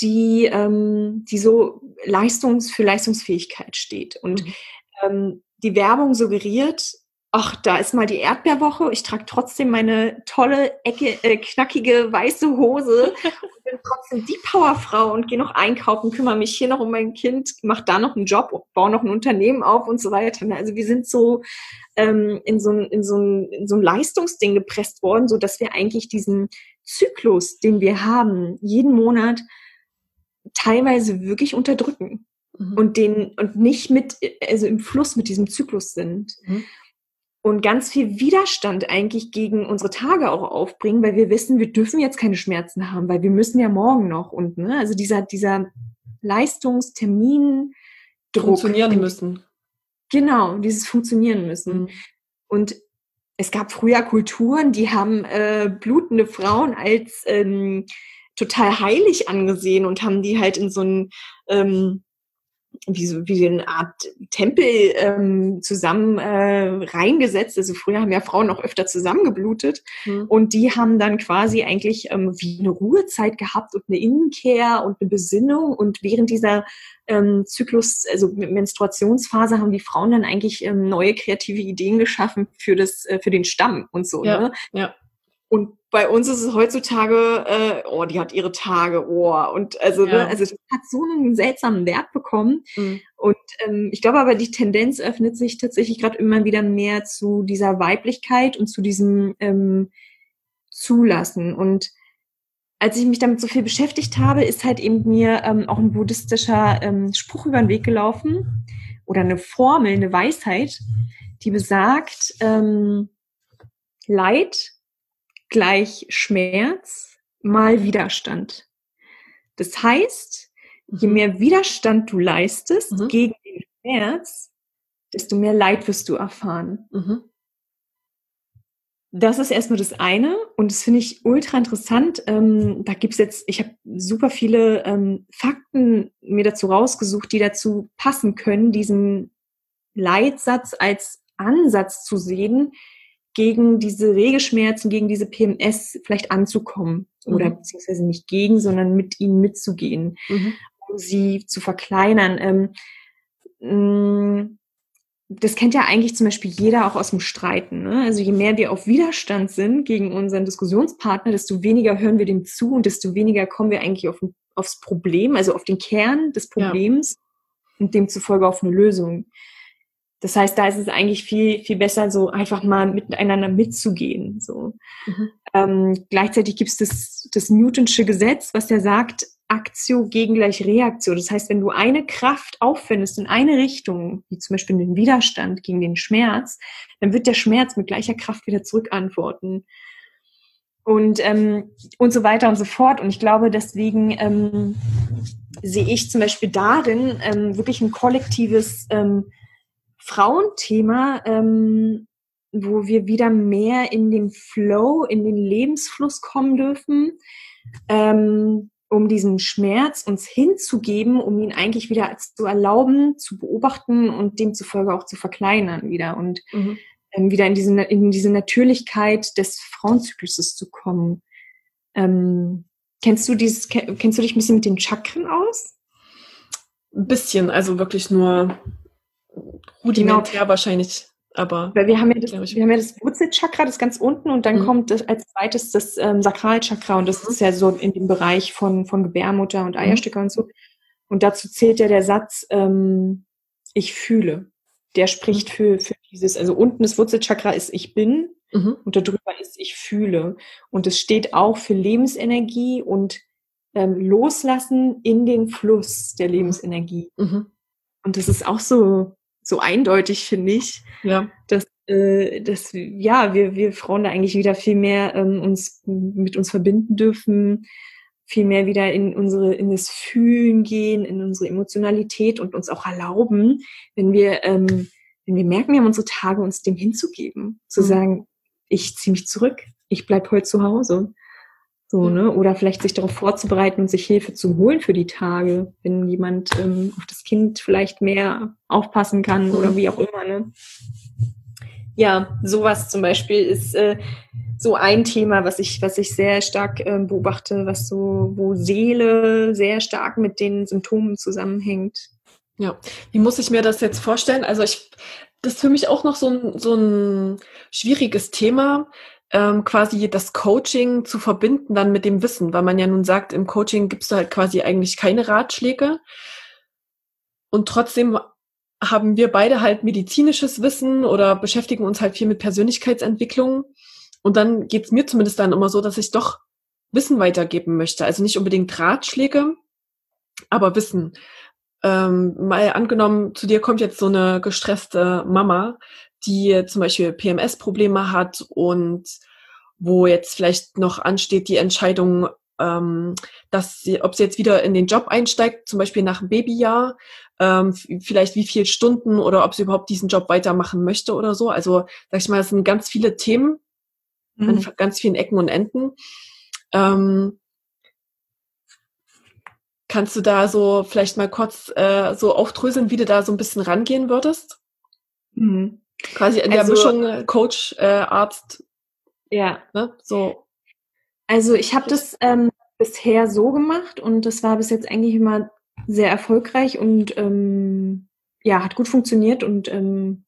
die, ähm, die so Leistungs für Leistungsfähigkeit steht. Und mhm. ähm, die Werbung suggeriert, ach, da ist mal die Erdbeerwoche, ich trage trotzdem meine tolle, ecke, äh, knackige weiße Hose und bin trotzdem die Powerfrau und gehe noch einkaufen, kümmere mich hier noch um mein Kind, mache da noch einen Job, baue noch ein Unternehmen auf und so weiter. Also wir sind so ähm, in, so ein, in, so ein, in so ein Leistungsding gepresst worden, so dass wir eigentlich diesen Zyklus, den wir haben, jeden Monat teilweise wirklich unterdrücken mhm. und den und nicht mit also im Fluss mit diesem Zyklus sind. Mhm und ganz viel Widerstand eigentlich gegen unsere Tage auch aufbringen, weil wir wissen, wir dürfen jetzt keine Schmerzen haben, weil wir müssen ja morgen noch und ne, also dieser dieser Leistungstermin funktionieren müssen. Genau, dieses funktionieren müssen. Mhm. Und es gab früher Kulturen, die haben äh, blutende Frauen als ähm, total heilig angesehen und haben die halt in so ein ähm, wie, so, wie eine Art Tempel ähm, zusammen äh, reingesetzt. Also früher haben ja Frauen auch öfter zusammengeblutet mhm. und die haben dann quasi eigentlich ähm, wie eine Ruhezeit gehabt und eine Innenkehr und eine Besinnung und während dieser ähm, Zyklus, also Menstruationsphase, haben die Frauen dann eigentlich ähm, neue kreative Ideen geschaffen für das, äh, für den Stamm und so. Ja, ne? ja. Und bei uns ist es heutzutage, äh, oh, die hat ihre Tage, oh, und also, ne, ja. ne, also das hat so einen seltsamen Wert bekommen. Mhm. Und ähm, ich glaube aber, die Tendenz öffnet sich tatsächlich gerade immer wieder mehr zu dieser Weiblichkeit und zu diesem ähm, Zulassen. Und als ich mich damit so viel beschäftigt habe, ist halt eben mir ähm, auch ein buddhistischer ähm, Spruch über den Weg gelaufen oder eine Formel, eine Weisheit, die besagt, ähm, Leid gleich Schmerz mal Widerstand. Das heißt, je mhm. mehr Widerstand du leistest mhm. gegen den Schmerz, desto mehr Leid wirst du erfahren. Mhm. Das ist erstmal das eine und das finde ich ultra interessant. Ähm, da gibt's jetzt, ich habe super viele ähm, Fakten mir dazu rausgesucht, die dazu passen können, diesen Leitsatz als Ansatz zu sehen, gegen diese Regelschmerzen, gegen diese PMS vielleicht anzukommen. Mhm. Oder beziehungsweise nicht gegen, sondern mit ihnen mitzugehen, mhm. um sie zu verkleinern. Ähm, mm, das kennt ja eigentlich zum Beispiel jeder auch aus dem Streiten. Ne? Also je mehr wir auf Widerstand sind gegen unseren Diskussionspartner, desto weniger hören wir dem zu und desto weniger kommen wir eigentlich auf, aufs Problem, also auf den Kern des Problems ja. und demzufolge auf eine Lösung. Das heißt, da ist es eigentlich viel, viel besser, so einfach mal miteinander mitzugehen. So. Mhm. Ähm, gleichzeitig gibt es das, das Newtonsche Gesetz, was ja sagt, Aktio gegen gleich Reaktion. Das heißt, wenn du eine Kraft aufwendest in eine Richtung, wie zum Beispiel den Widerstand gegen den Schmerz, dann wird der Schmerz mit gleicher Kraft wieder zurückantworten. Und, ähm, und so weiter und so fort. Und ich glaube, deswegen ähm, sehe ich zum Beispiel darin ähm, wirklich ein kollektives ähm, Frauenthema, ähm, wo wir wieder mehr in den Flow, in den Lebensfluss kommen dürfen, ähm, um diesen Schmerz uns hinzugeben, um ihn eigentlich wieder zu erlauben, zu beobachten und demzufolge auch zu verkleinern wieder und mhm. ähm, wieder in diese, in diese Natürlichkeit des Frauenzykluses zu kommen. Ähm, kennst du dieses, kennst du dich ein bisschen mit den Chakren aus? Ein bisschen, also wirklich nur rudimentär genau. wahrscheinlich. Aber Weil wir haben ja das, wir haben ja das Wurzelchakra, das ganz unten, und dann mhm. kommt das, als zweites das ähm, Sakralchakra, und das mhm. ist ja so in dem Bereich von, von Gebärmutter und mhm. Eierstöcker mhm. und so. Und dazu zählt ja der Satz, ähm, ich fühle. Der spricht mhm. für, für dieses, also unten das Wurzelchakra ist ich bin mhm. und darüber ist ich fühle. Und es steht auch für Lebensenergie und ähm, Loslassen in den Fluss der Lebensenergie. Und das ist auch so, so eindeutig, finde ich. Ja. Dass, äh, dass ja, wir, wir Frauen da eigentlich wieder viel mehr ähm, uns mit uns verbinden dürfen, viel mehr wieder in unsere, in das Fühlen gehen, in unsere Emotionalität und uns auch erlauben, wenn wir, ähm, wenn wir merken, wir haben unsere Tage, uns dem hinzugeben, zu mhm. sagen, ich ziehe mich zurück, ich bleib heute zu Hause. So, ne? Oder vielleicht sich darauf vorzubereiten und sich Hilfe zu holen für die Tage, wenn jemand ähm, auf das Kind vielleicht mehr aufpassen kann oder wie auch immer, ne? Ja, sowas zum Beispiel ist äh, so ein Thema, was ich, was ich sehr stark äh, beobachte, was so, wo Seele sehr stark mit den Symptomen zusammenhängt. Ja, wie muss ich mir das jetzt vorstellen? Also ich, das ist für mich auch noch so ein, so ein schwieriges Thema, ähm, quasi das Coaching zu verbinden dann mit dem Wissen, weil man ja nun sagt, im Coaching gibst du halt quasi eigentlich keine Ratschläge. Und trotzdem haben wir beide halt medizinisches Wissen oder beschäftigen uns halt viel mit Persönlichkeitsentwicklung. Und dann geht's mir zumindest dann immer so, dass ich doch Wissen weitergeben möchte. Also nicht unbedingt Ratschläge, aber Wissen. Ähm, mal angenommen, zu dir kommt jetzt so eine gestresste Mama, die zum Beispiel PMS-Probleme hat und wo jetzt vielleicht noch ansteht die Entscheidung, ähm, dass sie, ob sie jetzt wieder in den Job einsteigt, zum Beispiel nach einem Babyjahr, ähm, vielleicht wie viele Stunden oder ob sie überhaupt diesen Job weitermachen möchte oder so. Also sag ich mal, es sind ganz viele Themen mhm. an ganz vielen Ecken und Enden. Ähm, Kannst du da so vielleicht mal kurz äh, so aufdröseln, wie du da so ein bisschen rangehen würdest? Mhm. Quasi in also, der Mischung äh, Coach, äh, Arzt. Ja. Ne? So. Also ich habe das ähm, bisher so gemacht und das war bis jetzt eigentlich immer sehr erfolgreich und ähm, ja, hat gut funktioniert und ähm,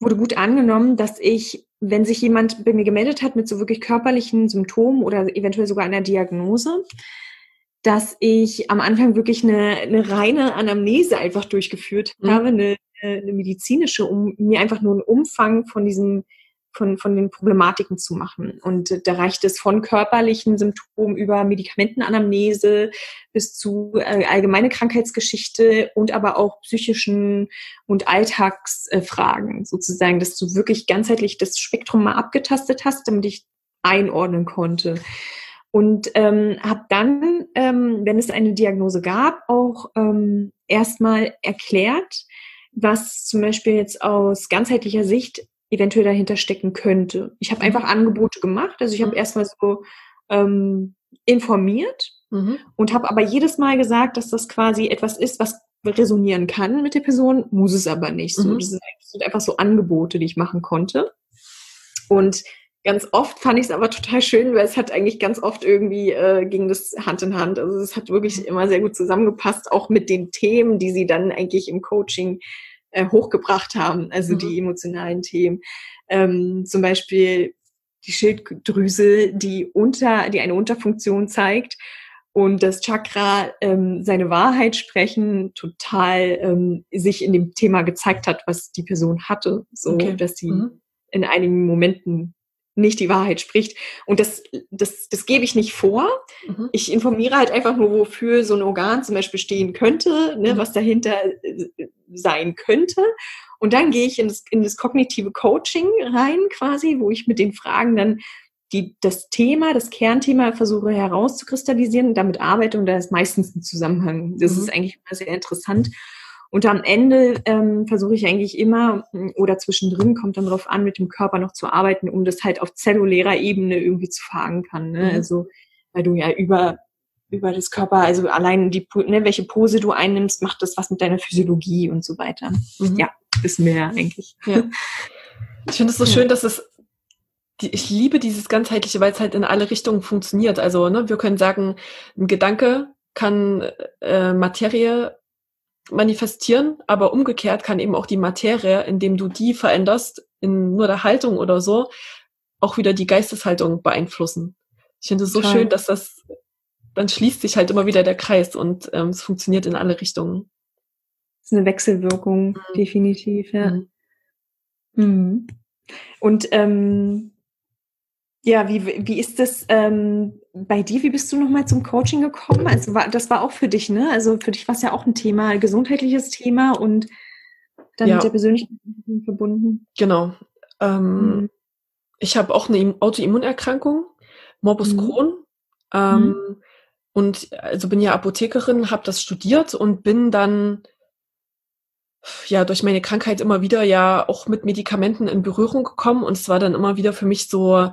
wurde gut angenommen, dass ich, wenn sich jemand bei mir gemeldet hat mit so wirklich körperlichen Symptomen oder eventuell sogar einer Diagnose, dass ich am Anfang wirklich eine, eine reine Anamnese einfach durchgeführt mhm. habe, eine, eine medizinische, um mir einfach nur einen Umfang von diesen von, von den Problematiken zu machen. Und da reicht es von körperlichen Symptomen über Medikamentenanamnese bis zu äh, allgemeine Krankheitsgeschichte und aber auch psychischen und Alltagsfragen sozusagen, dass du wirklich ganzheitlich das Spektrum mal abgetastet hast, damit ich einordnen konnte. Und ähm, habe dann, ähm, wenn es eine Diagnose gab, auch ähm, erstmal erklärt, was zum Beispiel jetzt aus ganzheitlicher Sicht eventuell dahinter stecken könnte. Ich habe einfach Angebote gemacht. Also ich habe mhm. erstmal so ähm, informiert mhm. und habe aber jedes Mal gesagt, dass das quasi etwas ist, was resonieren kann mit der Person, muss es aber nicht. So, mhm. Das sind einfach so Angebote, die ich machen konnte. Und ganz oft fand ich es aber total schön, weil es hat eigentlich ganz oft irgendwie äh, ging das Hand in Hand. Also es hat wirklich immer sehr gut zusammengepasst, auch mit den Themen, die sie dann eigentlich im Coaching äh, hochgebracht haben, also mhm. die emotionalen Themen. Ähm, zum Beispiel die Schilddrüse, die unter, die eine Unterfunktion zeigt und das Chakra ähm, seine Wahrheit sprechen total ähm, sich in dem Thema gezeigt hat, was die Person hatte, so okay. dass sie mhm. in einigen Momenten nicht die Wahrheit spricht. Und das, das, das gebe ich nicht vor. Mhm. Ich informiere halt einfach nur, wofür so ein Organ zum Beispiel stehen könnte, ne, mhm. was dahinter äh, sein könnte. Und dann gehe ich in das, in das kognitive Coaching rein, quasi, wo ich mit den Fragen dann die, das Thema, das Kernthema versuche herauszukristallisieren und damit arbeite. Und da ist meistens ein Zusammenhang. Das mhm. ist eigentlich immer sehr interessant. Und am Ende ähm, versuche ich eigentlich immer oder zwischendrin kommt dann darauf an, mit dem Körper noch zu arbeiten, um das halt auf zellulärer Ebene irgendwie zu verankern. Ne? Mhm. Also weil du ja über über das Körper, also allein die, ne, welche Pose du einnimmst, macht das was mit deiner Physiologie und so weiter. Mhm. Ja, wir ja eigentlich. Ja. Ich finde es so schön, dass es ich liebe dieses ganzheitliche, weil es halt in alle Richtungen funktioniert. Also ne, wir können sagen, ein Gedanke kann äh, Materie manifestieren, aber umgekehrt kann eben auch die Materie, indem du die veränderst, in nur der Haltung oder so, auch wieder die Geisteshaltung beeinflussen. Ich finde es so Total. schön, dass das, dann schließt sich halt immer wieder der Kreis und ähm, es funktioniert in alle Richtungen. Das ist eine Wechselwirkung, mhm. definitiv, ja. Mhm. Mhm. Und ähm, ja, wie, wie ist das ähm, bei dir? Wie bist du nochmal zum Coaching gekommen? Also war, das war auch für dich, ne? Also für dich war es ja auch ein Thema, ein gesundheitliches Thema und dann ja. mit der persönlichen verbunden. Genau. Ähm, mhm. Ich habe auch eine Autoimmunerkrankung, Morbus mhm. Crohn. Ähm, mhm. Und also bin ja Apothekerin, habe das studiert und bin dann ja durch meine Krankheit immer wieder ja auch mit Medikamenten in Berührung gekommen und es war dann immer wieder für mich so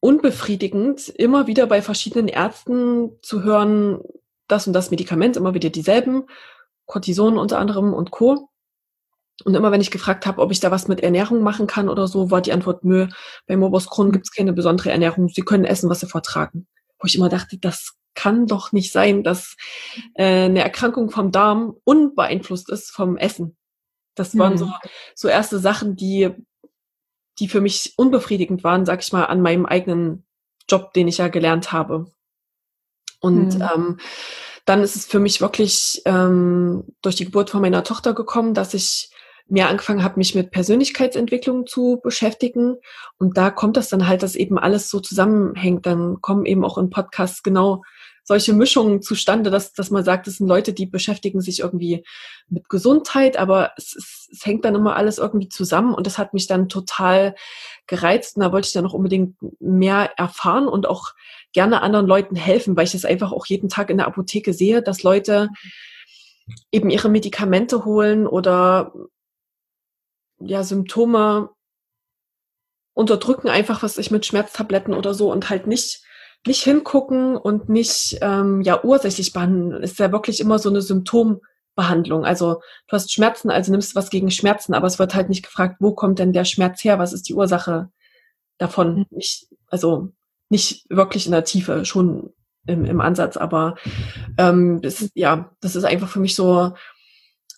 unbefriedigend, immer wieder bei verschiedenen Ärzten zu hören, das und das Medikament, immer wieder dieselben, Cortison unter anderem und Co. Und immer wenn ich gefragt habe, ob ich da was mit Ernährung machen kann oder so, war die Antwort, nö, bei Morbus Crohn gibt es keine besondere Ernährung. Sie können essen, was sie vertragen. Wo ich immer dachte, das kann doch nicht sein, dass äh, eine Erkrankung vom Darm unbeeinflusst ist vom Essen. Das waren mhm. so, so erste Sachen, die, die für mich unbefriedigend waren, sag ich mal, an meinem eigenen Job, den ich ja gelernt habe. Und mhm. ähm, dann ist es für mich wirklich ähm, durch die Geburt von meiner Tochter gekommen, dass ich mehr angefangen habe, mich mit Persönlichkeitsentwicklung zu beschäftigen. Und da kommt das dann halt, dass eben alles so zusammenhängt. Dann kommen eben auch in Podcasts genau solche Mischungen zustande, dass, dass man sagt, es sind Leute, die beschäftigen sich irgendwie mit Gesundheit, aber es, es, es hängt dann immer alles irgendwie zusammen und das hat mich dann total gereizt und da wollte ich dann noch unbedingt mehr erfahren und auch gerne anderen Leuten helfen, weil ich es einfach auch jeden Tag in der Apotheke sehe, dass Leute eben ihre Medikamente holen oder ja, Symptome unterdrücken einfach, was ich mit Schmerztabletten oder so und halt nicht nicht hingucken und nicht ähm, ja ursächlich behandeln. Ist ja wirklich immer so eine Symptombehandlung. Also du hast Schmerzen, also nimmst du was gegen Schmerzen, aber es wird halt nicht gefragt, wo kommt denn der Schmerz her? Was ist die Ursache davon? Nicht, also nicht wirklich in der Tiefe, schon im, im Ansatz, aber ähm, das, ja, das ist einfach für mich so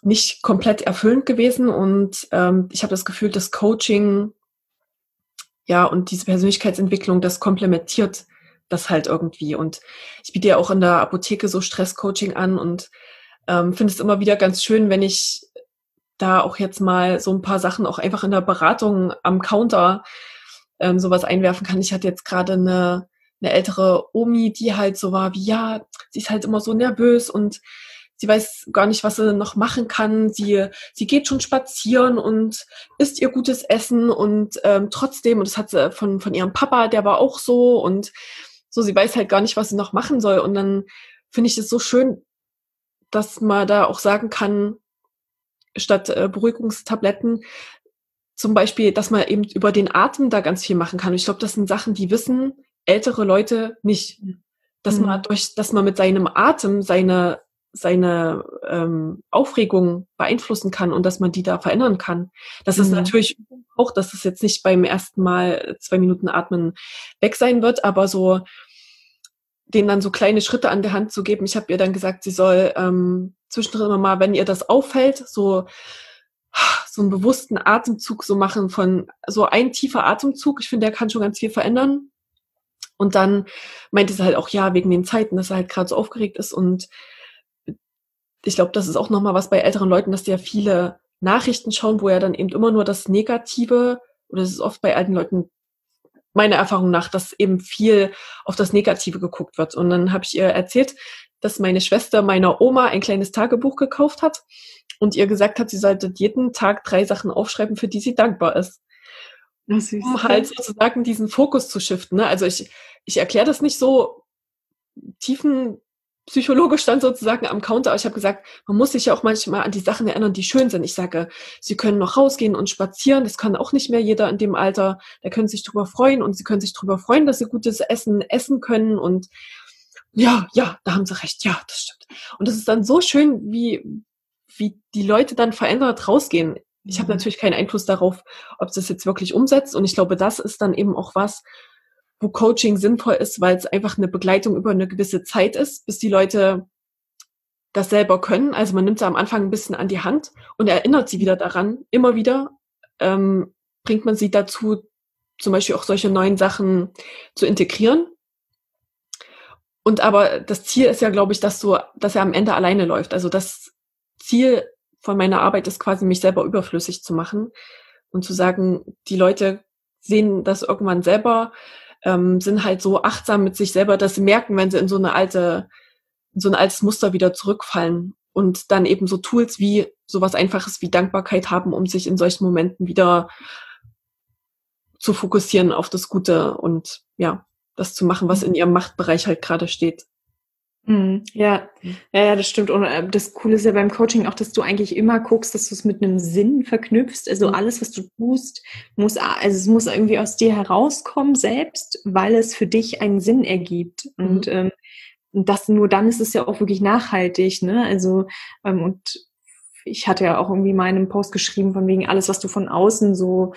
nicht komplett erfüllend gewesen und ähm, ich habe das Gefühl, das Coaching ja und diese Persönlichkeitsentwicklung, das komplementiert das halt irgendwie und ich biete ja auch in der Apotheke so Stresscoaching an und ähm, finde es immer wieder ganz schön, wenn ich da auch jetzt mal so ein paar Sachen auch einfach in der Beratung am Counter ähm, sowas einwerfen kann. Ich hatte jetzt gerade eine, eine ältere Omi, die halt so war wie, ja, sie ist halt immer so nervös und sie weiß gar nicht, was sie noch machen kann. Sie, sie geht schon spazieren und isst ihr gutes Essen und ähm, trotzdem, und das hat sie von, von ihrem Papa, der war auch so und so, sie weiß halt gar nicht, was sie noch machen soll. Und dann finde ich es so schön, dass man da auch sagen kann, statt äh, Beruhigungstabletten, zum Beispiel, dass man eben über den Atem da ganz viel machen kann. Und ich glaube, das sind Sachen, die wissen ältere Leute nicht. Dass mhm. man durch, dass man mit seinem Atem seine seine ähm, Aufregung beeinflussen kann und dass man die da verändern kann. Das mhm. ist natürlich auch, dass es jetzt nicht beim ersten Mal zwei Minuten Atmen weg sein wird, aber so denen dann so kleine Schritte an der Hand zu geben. Ich habe ihr dann gesagt, sie soll ähm, zwischendrin immer mal, wenn ihr das auffällt, so so einen bewussten Atemzug so machen von so ein tiefer Atemzug. Ich finde, der kann schon ganz viel verändern. Und dann meinte sie halt auch, ja, wegen den Zeiten, dass er halt gerade so aufgeregt ist und ich glaube, das ist auch nochmal was bei älteren Leuten, dass die ja viele Nachrichten schauen, wo ja dann eben immer nur das Negative, oder es ist oft bei alten Leuten meiner Erfahrung nach, dass eben viel auf das Negative geguckt wird. Und dann habe ich ihr erzählt, dass meine Schwester meiner Oma ein kleines Tagebuch gekauft hat und ihr gesagt hat, sie sollte jeden Tag drei Sachen aufschreiben, für die sie dankbar ist. Um halt sozusagen diesen Fokus zu shiften. Ne? Also ich, ich erkläre das nicht so tiefen psychologisch dann sozusagen am Counter. Ich habe gesagt, man muss sich ja auch manchmal an die Sachen erinnern, die schön sind. Ich sage, sie können noch rausgehen und spazieren. Das kann auch nicht mehr jeder in dem Alter. Da können sie sich drüber freuen und sie können sich drüber freuen, dass sie gutes Essen essen können. Und ja, ja, da haben sie recht. Ja, das stimmt. Und das ist dann so schön, wie, wie die Leute dann verändert rausgehen. Ich habe mhm. natürlich keinen Einfluss darauf, ob das jetzt wirklich umsetzt. Und ich glaube, das ist dann eben auch was, wo Coaching sinnvoll ist, weil es einfach eine Begleitung über eine gewisse Zeit ist, bis die Leute das selber können. Also man nimmt sie am Anfang ein bisschen an die Hand und erinnert sie wieder daran. Immer wieder ähm, bringt man sie dazu, zum Beispiel auch solche neuen Sachen zu integrieren. Und aber das Ziel ist ja, glaube ich, dass so, dass er am Ende alleine läuft. Also das Ziel von meiner Arbeit ist quasi, mich selber überflüssig zu machen und zu sagen, die Leute sehen das irgendwann selber, ähm, sind halt so achtsam mit sich selber, dass sie merken, wenn sie in so eine alte, in so ein altes Muster wieder zurückfallen und dann eben so Tools wie sowas Einfaches wie Dankbarkeit haben, um sich in solchen Momenten wieder zu fokussieren auf das Gute und ja, das zu machen, was in ihrem Machtbereich halt gerade steht. Mhm. Ja. ja, ja, das stimmt. Und äh, das Coole ist ja beim Coaching auch, dass du eigentlich immer guckst, dass du es mit einem Sinn verknüpfst. Also mhm. alles, was du tust, muss, also es muss irgendwie aus dir herauskommen selbst, weil es für dich einen Sinn ergibt. Mhm. Und ähm, das nur dann ist es ja auch wirklich nachhaltig. Ne? Also ähm, und ich hatte ja auch irgendwie einem Post geschrieben, von wegen alles, was du von außen so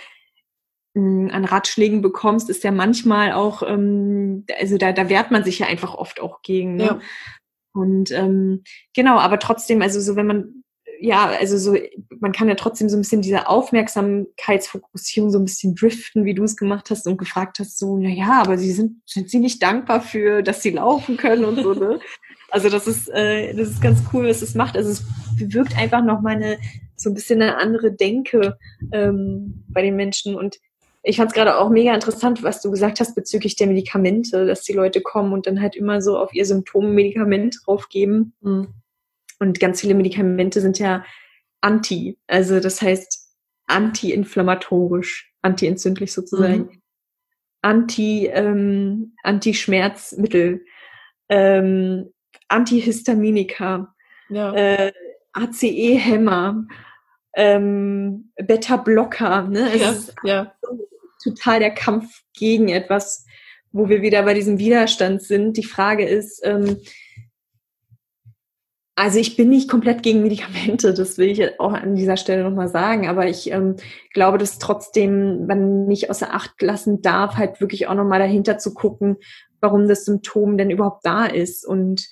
an Ratschlägen bekommst, ist ja manchmal auch, ähm, also da, da wehrt man sich ja einfach oft auch gegen. Ne? Ja. Und ähm, genau, aber trotzdem, also so wenn man, ja, also so, man kann ja trotzdem so ein bisschen diese Aufmerksamkeitsfokussierung so ein bisschen driften, wie du es gemacht hast und gefragt hast, so, na ja, aber sie sind, sind sie nicht dankbar für, dass sie laufen können und so, ne? Also das ist, äh, das ist ganz cool, was es macht. Also es bewirkt einfach noch mal eine, so ein bisschen eine andere Denke ähm, bei den Menschen. Und ich fand es gerade auch mega interessant, was du gesagt hast bezüglich der Medikamente, dass die Leute kommen und dann halt immer so auf ihr Symptom Medikament draufgeben. Mhm. Und ganz viele Medikamente sind ja anti, also das heißt anti-inflammatorisch, anti-entzündlich sozusagen. Mhm. Anti, ähm, Anti-Schmerzmittel. Ähm, Antihistaminika, ja. äh, ACE-Hämmer, ähm, Beta-Blocker. Ne? Es ja, ja. Total der Kampf gegen etwas, wo wir wieder bei diesem Widerstand sind. Die Frage ist, ähm, also ich bin nicht komplett gegen Medikamente, das will ich auch an dieser Stelle nochmal sagen, aber ich ähm, glaube, dass trotzdem man nicht außer Acht lassen darf, halt wirklich auch nochmal dahinter zu gucken, warum das Symptom denn überhaupt da ist und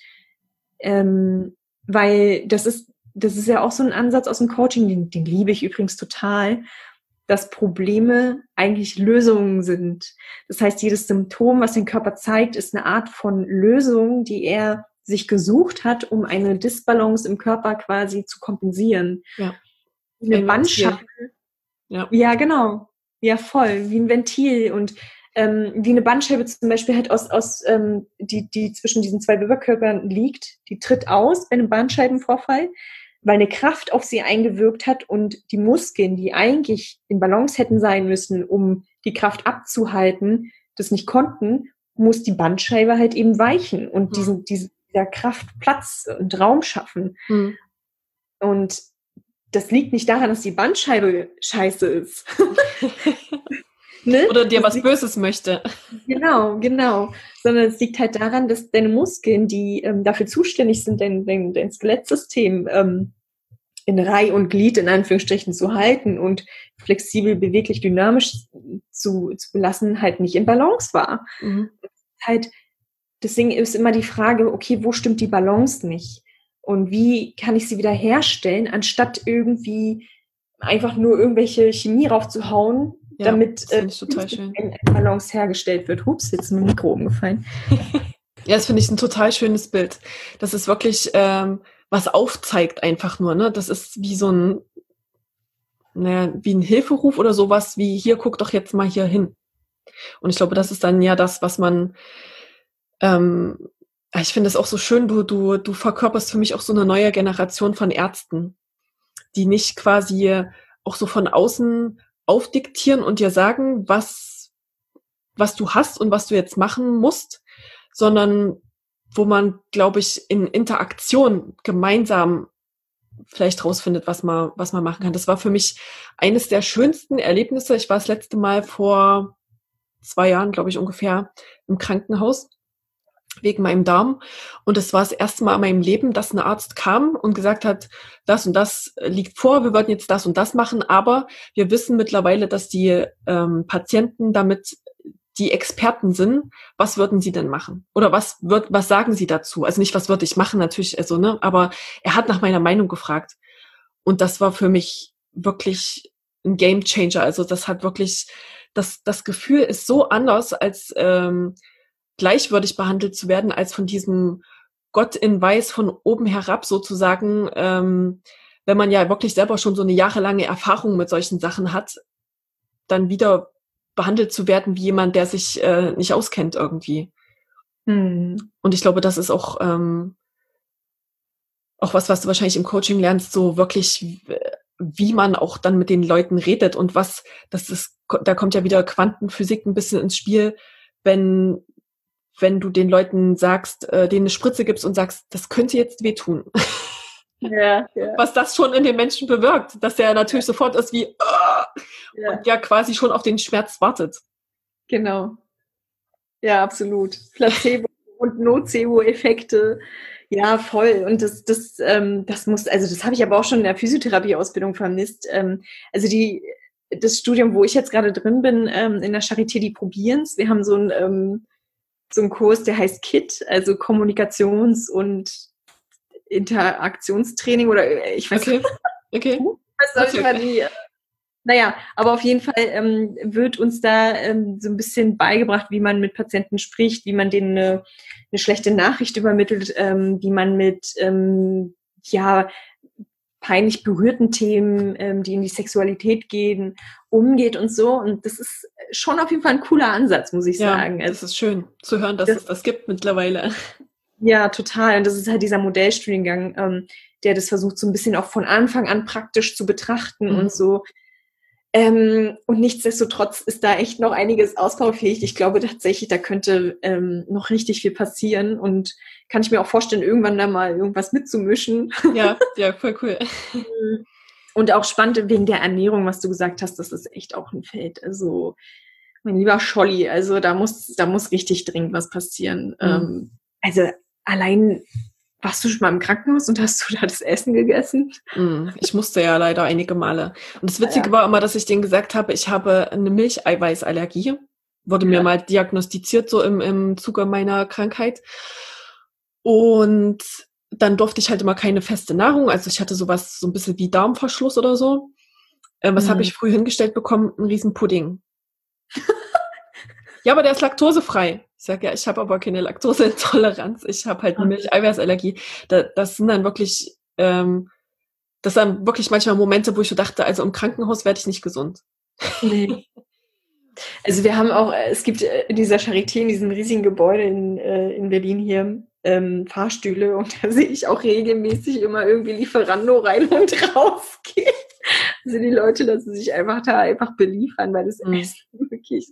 ähm, weil das ist, das ist ja auch so ein Ansatz aus dem Coaching, den, den liebe ich übrigens total, dass Probleme eigentlich Lösungen sind. Das heißt, jedes Symptom, was den Körper zeigt, ist eine Art von Lösung, die er sich gesucht hat, um eine Disbalance im Körper quasi zu kompensieren. Ja. Eine Bandscheibe. Ja. ja, genau. Ja, voll. Wie ein Ventil. Und ähm, wie eine Bandscheibe zum Beispiel halt aus, aus ähm, die, die zwischen diesen zwei Wirbelkörpern liegt, die tritt aus bei einem Bandscheibenvorfall, weil eine Kraft auf sie eingewirkt hat und die Muskeln, die eigentlich in Balance hätten sein müssen, um die Kraft abzuhalten, das nicht konnten, muss die Bandscheibe halt eben weichen und mhm. diesen, diesen, dieser Kraft Platz und Raum schaffen. Mhm. Und das liegt nicht daran, dass die Bandscheibe scheiße ist. Ne? Oder dir was Böses möchte. Genau, genau. Sondern es liegt halt daran, dass deine Muskeln, die ähm, dafür zuständig sind, dein, dein, dein Skelettsystem ähm, in Reih und Glied in Anführungsstrichen zu halten und flexibel, beweglich, dynamisch zu, zu lassen, halt nicht in Balance war. Mhm. Halt, deswegen ist immer die Frage, okay, wo stimmt die Balance nicht? Und wie kann ich sie wieder herstellen, anstatt irgendwie einfach nur irgendwelche Chemie raufzuhauen, ja, damit äh, ein Balance hergestellt wird. Hups, jetzt ist mein Mikro umgefallen. ja, das finde ich ein total schönes Bild. Das ist wirklich ähm, was aufzeigt einfach nur. Ne? Das ist wie so ein, naja, wie ein Hilferuf oder sowas, wie hier, guck doch jetzt mal hier hin. Und ich glaube, das ist dann ja das, was man ähm, ich finde es auch so schön, du, du, du verkörperst für mich auch so eine neue Generation von Ärzten, die nicht quasi auch so von außen aufdiktieren und dir sagen, was, was du hast und was du jetzt machen musst, sondern wo man, glaube ich, in Interaktion gemeinsam vielleicht rausfindet, was man, was man machen kann. Das war für mich eines der schönsten Erlebnisse. Ich war das letzte Mal vor zwei Jahren, glaube ich, ungefähr im Krankenhaus wegen meinem Darm. Und es war das erste Mal in meinem Leben, dass ein Arzt kam und gesagt hat, das und das liegt vor, wir würden jetzt das und das machen, aber wir wissen mittlerweile, dass die ähm, Patienten damit die Experten sind, was würden sie denn machen? Oder was wird, was sagen sie dazu? Also nicht, was würde ich machen, natürlich, also, ne, aber er hat nach meiner Meinung gefragt. Und das war für mich wirklich ein Game Changer. Also das hat wirklich, das, das Gefühl ist so anders als ähm, gleichwürdig behandelt zu werden, als von diesem Gott in Weiß von oben herab sozusagen, ähm, wenn man ja wirklich selber schon so eine jahrelange Erfahrung mit solchen Sachen hat, dann wieder behandelt zu werden wie jemand, der sich äh, nicht auskennt irgendwie. Hm. Und ich glaube, das ist auch, ähm, auch was, was du wahrscheinlich im Coaching lernst, so wirklich, wie man auch dann mit den Leuten redet und was, das ist, da kommt ja wieder Quantenphysik ein bisschen ins Spiel, wenn wenn du den Leuten sagst, äh, denen eine Spritze gibst und sagst, das könnte jetzt wehtun. Ja, ja. Was das schon in den Menschen bewirkt, dass er natürlich sofort ist wie uh, ja. und ja quasi schon auf den Schmerz wartet. Genau. Ja, absolut. Placebo und Nocebo-Effekte. Ja, voll. Und das, das, ähm, das muss, also das habe ich aber auch schon in der Physiotherapieausbildung vermisst. Ähm, also die, das Studium, wo ich jetzt gerade drin bin, ähm, in der Charité, die probieren es. Wir haben so ein ähm, so einen Kurs, der heißt KIT, also Kommunikations- und Interaktionstraining oder äh, ich weiß nicht. Okay. okay. Was soll ich die, naja, aber auf jeden Fall ähm, wird uns da ähm, so ein bisschen beigebracht, wie man mit Patienten spricht, wie man denen eine, eine schlechte Nachricht übermittelt, ähm, wie man mit ähm, ja peinlich berührten Themen, ähm, die in die Sexualität gehen, umgeht und so. Und das ist schon auf jeden Fall ein cooler Ansatz, muss ich ja, sagen. Also, das ist schön zu hören, dass das, es das gibt mittlerweile. Ja, total. Und das ist halt dieser Modellstudiengang, ähm, der das versucht, so ein bisschen auch von Anfang an praktisch zu betrachten mhm. und so. Ähm, und nichtsdestotrotz ist da echt noch einiges ausbaufähig. Ich glaube tatsächlich, da könnte ähm, noch richtig viel passieren und kann ich mir auch vorstellen, irgendwann da mal irgendwas mitzumischen. Ja, ja, voll cool. Und auch spannend wegen der Ernährung, was du gesagt hast, das ist echt auch ein Feld. Also, mein lieber Scholli, also da muss, da muss richtig dringend was passieren. Mhm. Ähm, also allein warst du schon mal im Krankenhaus und hast du da das Essen gegessen? Mm, ich musste ja leider einige Male. Und das Witzige ja. war immer, dass ich denen gesagt habe, ich habe eine Milcheiweißallergie. Wurde ja. mir mal diagnostiziert, so im, im Zuge meiner Krankheit. Und dann durfte ich halt immer keine feste Nahrung. Also ich hatte sowas, so ein bisschen wie Darmverschluss oder so. Äh, was mhm. habe ich früh hingestellt bekommen? Ein riesen Pudding. ja, aber der ist laktosefrei. Ich sage ja, ich habe aber keine Laktoseintoleranz. Ich habe halt eine Milcheiweißallergie. Da, das sind dann wirklich, ähm, das sind dann wirklich manchmal Momente, wo ich so dachte, also im Krankenhaus werde ich nicht gesund. Nee. Also wir haben auch, es gibt in dieser Charité, in diesem riesigen Gebäude in, äh, in Berlin hier, ähm, Fahrstühle und da sehe ich auch regelmäßig immer irgendwie Lieferando rein und raus gehen. Also die Leute lassen sich einfach da einfach beliefern, weil das mhm. Essen wirklich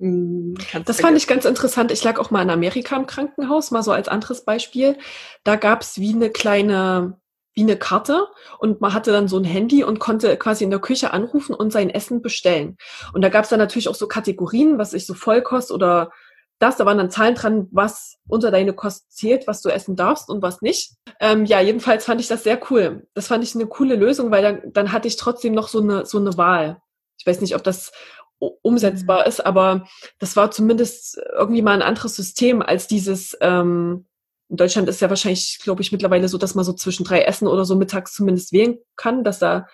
hm, das fand ich ganz interessant. Ich lag auch mal in Amerika im Krankenhaus, mal so als anderes Beispiel. Da gab es wie eine kleine, wie eine Karte und man hatte dann so ein Handy und konnte quasi in der Küche anrufen und sein Essen bestellen. Und da gab es dann natürlich auch so Kategorien, was ich so Vollkost oder das, da waren dann Zahlen dran, was unter deine Kost zählt, was du essen darfst und was nicht. Ähm, ja, jedenfalls fand ich das sehr cool. Das fand ich eine coole Lösung, weil dann, dann hatte ich trotzdem noch so eine, so eine Wahl. Ich weiß nicht, ob das umsetzbar mhm. ist, aber das war zumindest irgendwie mal ein anderes System als dieses, ähm, in Deutschland ist ja wahrscheinlich, glaube ich, mittlerweile so, dass man so zwischen drei Essen oder so mittags zumindest wählen kann, dass da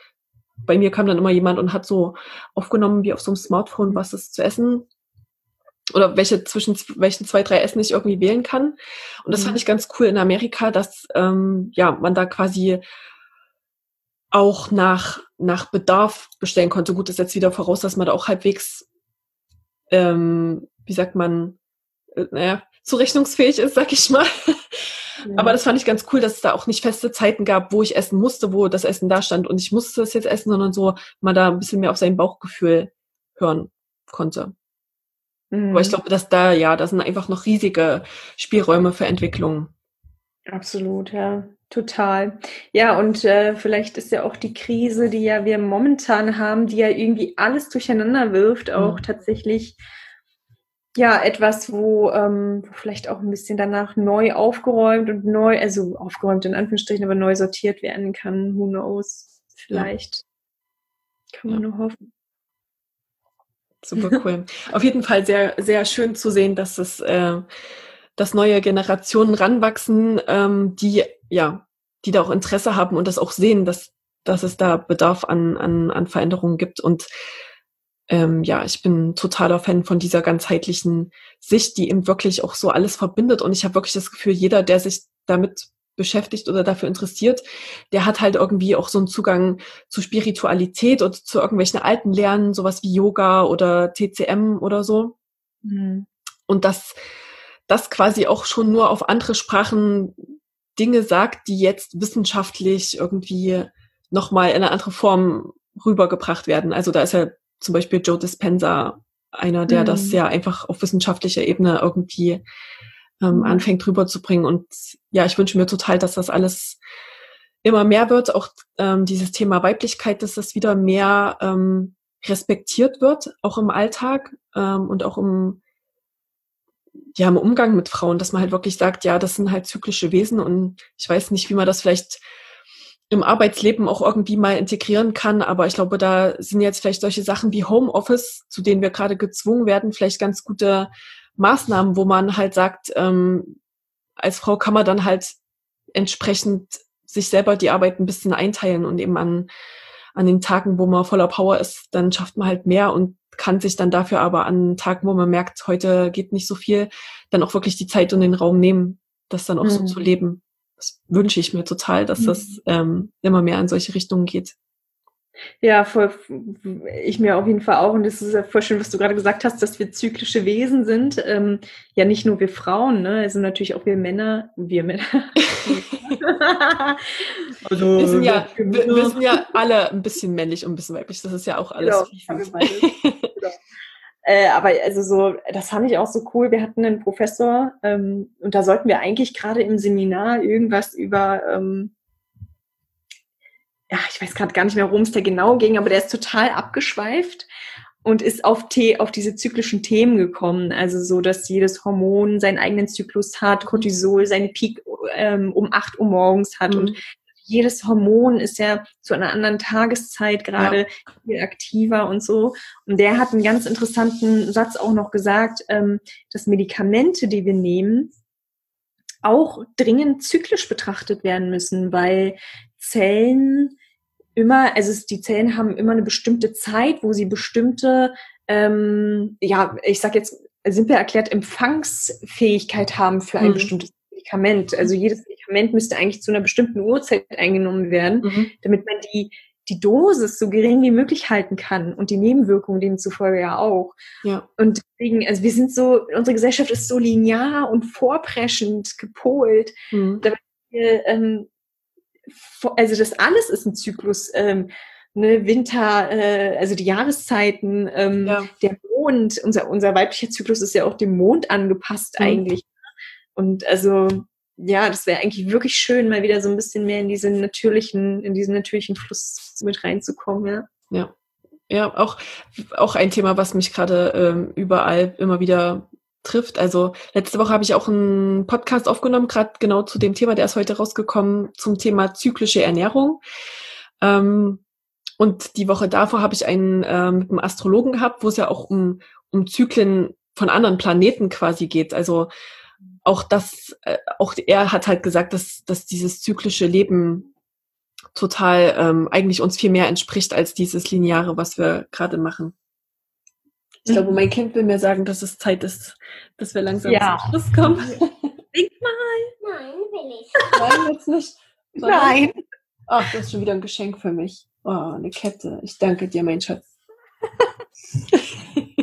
bei mir kam dann immer jemand und hat so aufgenommen wie auf so einem Smartphone, was es zu essen oder welche zwischen welchen zwei, drei Essen ich irgendwie wählen kann. Und das mhm. fand ich ganz cool in Amerika, dass ähm, ja man da quasi auch nach, nach Bedarf bestellen konnte. Gut, ist jetzt wieder voraus, dass man da auch halbwegs, ähm, wie sagt man, äh, naja, zurechnungsfähig ist, sag ich mal. Ja. Aber das fand ich ganz cool, dass es da auch nicht feste Zeiten gab, wo ich essen musste, wo das Essen da stand und ich musste es jetzt essen, sondern so man da ein bisschen mehr auf sein Bauchgefühl hören konnte. Mhm. Aber ich glaube, dass da, ja, da sind einfach noch riesige Spielräume für Entwicklung. Absolut, ja. Total. Ja, und äh, vielleicht ist ja auch die Krise, die ja wir momentan haben, die ja irgendwie alles durcheinander wirft, auch mhm. tatsächlich ja etwas, wo, ähm, wo vielleicht auch ein bisschen danach neu aufgeräumt und neu, also aufgeräumt in Anführungsstrichen, aber neu sortiert werden kann. Who knows? Vielleicht. Ja. Kann man ja. nur hoffen. Super cool. Auf jeden Fall sehr, sehr schön zu sehen, dass es äh, dass neue Generationen ranwachsen, ähm, die ja, die da auch Interesse haben und das auch sehen, dass dass es da Bedarf an an, an Veränderungen gibt und ähm, ja, ich bin totaler Fan von dieser ganzheitlichen Sicht, die eben wirklich auch so alles verbindet. Und ich habe wirklich das Gefühl, jeder, der sich damit beschäftigt oder dafür interessiert, der hat halt irgendwie auch so einen Zugang zu Spiritualität oder zu irgendwelchen alten Lernen, sowas wie Yoga oder TCM oder so. Mhm. Und das das quasi auch schon nur auf andere Sprachen Dinge sagt, die jetzt wissenschaftlich irgendwie nochmal in eine andere Form rübergebracht werden. Also da ist ja zum Beispiel Joe Dispenza einer, der mhm. das ja einfach auf wissenschaftlicher Ebene irgendwie ähm, mhm. anfängt drüber zu bringen. Und ja, ich wünsche mir total, dass das alles immer mehr wird, auch ähm, dieses Thema Weiblichkeit, dass das wieder mehr ähm, respektiert wird, auch im Alltag ähm, und auch im, ja, im Umgang mit Frauen, dass man halt wirklich sagt, ja, das sind halt zyklische Wesen und ich weiß nicht, wie man das vielleicht im Arbeitsleben auch irgendwie mal integrieren kann, aber ich glaube, da sind jetzt vielleicht solche Sachen wie Homeoffice, zu denen wir gerade gezwungen werden, vielleicht ganz gute Maßnahmen, wo man halt sagt, ähm, als Frau kann man dann halt entsprechend sich selber die Arbeit ein bisschen einteilen und eben an, an den Tagen, wo man voller Power ist, dann schafft man halt mehr und kann sich dann dafür aber an Tagen, wo man merkt, heute geht nicht so viel, dann auch wirklich die Zeit und den Raum nehmen, das dann auch mhm. so zu leben. Das wünsche ich mir total, dass mhm. das ähm, immer mehr in solche Richtungen geht. Ja, voll, ich mir auf jeden Fall auch. Und das ist ja voll schön, was du gerade gesagt hast, dass wir zyklische Wesen sind. Ähm, ja, nicht nur wir Frauen, ne? Also natürlich auch wir Männer, wir Männer. also, wir, sind ja, wir, wir, sind ja alle ein bisschen männlich und ein bisschen weiblich. Das ist ja auch alles. Genau, genau. Äh, aber also so, das fand ich auch so cool. Wir hatten einen Professor ähm, und da sollten wir eigentlich gerade im Seminar irgendwas über ähm, ja, ich weiß gerade gar nicht mehr, worum es da genau ging, aber der ist total abgeschweift und ist auf, auf diese zyklischen Themen gekommen. Also so, dass jedes Hormon seinen eigenen Zyklus hat, Cortisol seine Peak ähm, um acht Uhr morgens hat mhm. und jedes Hormon ist ja zu einer anderen Tageszeit gerade ja. viel aktiver und so. Und der hat einen ganz interessanten Satz auch noch gesagt, ähm, dass Medikamente, die wir nehmen, auch dringend zyklisch betrachtet werden müssen, weil Zellen immer, also die Zellen haben immer eine bestimmte Zeit, wo sie bestimmte, ähm, ja, ich sag jetzt simpel erklärt, Empfangsfähigkeit haben für ein mhm. bestimmtes Medikament. Also jedes Medikament müsste eigentlich zu einer bestimmten Uhrzeit eingenommen werden, mhm. damit man die die Dosis so gering wie möglich halten kann und die Nebenwirkungen demzufolge ja auch. Ja. Und deswegen, also wir sind so, unsere Gesellschaft ist so linear und vorpreschend gepolt, mhm. damit wir ähm, also das alles ist ein Zyklus. Ähm, ne, Winter, äh, also die Jahreszeiten, ähm, ja. der Mond, unser, unser weiblicher Zyklus ist ja auch dem Mond angepasst mhm. eigentlich. Und also, ja, das wäre eigentlich wirklich schön, mal wieder so ein bisschen mehr in diesen natürlichen, in diesen natürlichen Fluss mit reinzukommen, ja. Ja. Ja, auch, auch ein Thema, was mich gerade ähm, überall immer wieder trifft. Also letzte Woche habe ich auch einen Podcast aufgenommen, gerade genau zu dem Thema, der ist heute rausgekommen, zum Thema zyklische Ernährung. Ähm, und die Woche davor habe ich einen äh, mit einem Astrologen gehabt, wo es ja auch um, um Zyklen von anderen Planeten quasi geht. Also auch das, äh, auch er hat halt gesagt, dass, dass dieses zyklische Leben total ähm, eigentlich uns viel mehr entspricht als dieses lineare, was wir gerade machen. Ich glaube, mein Kind will mir sagen, dass es Zeit ist, dass wir langsam ja. zum Schluss kommen. Denk mal. Nein, will ich. Nein, jetzt nicht. Nein. Ach, das ist schon wieder ein Geschenk für mich. Oh, eine Kette. Ich danke dir, mein Schatz.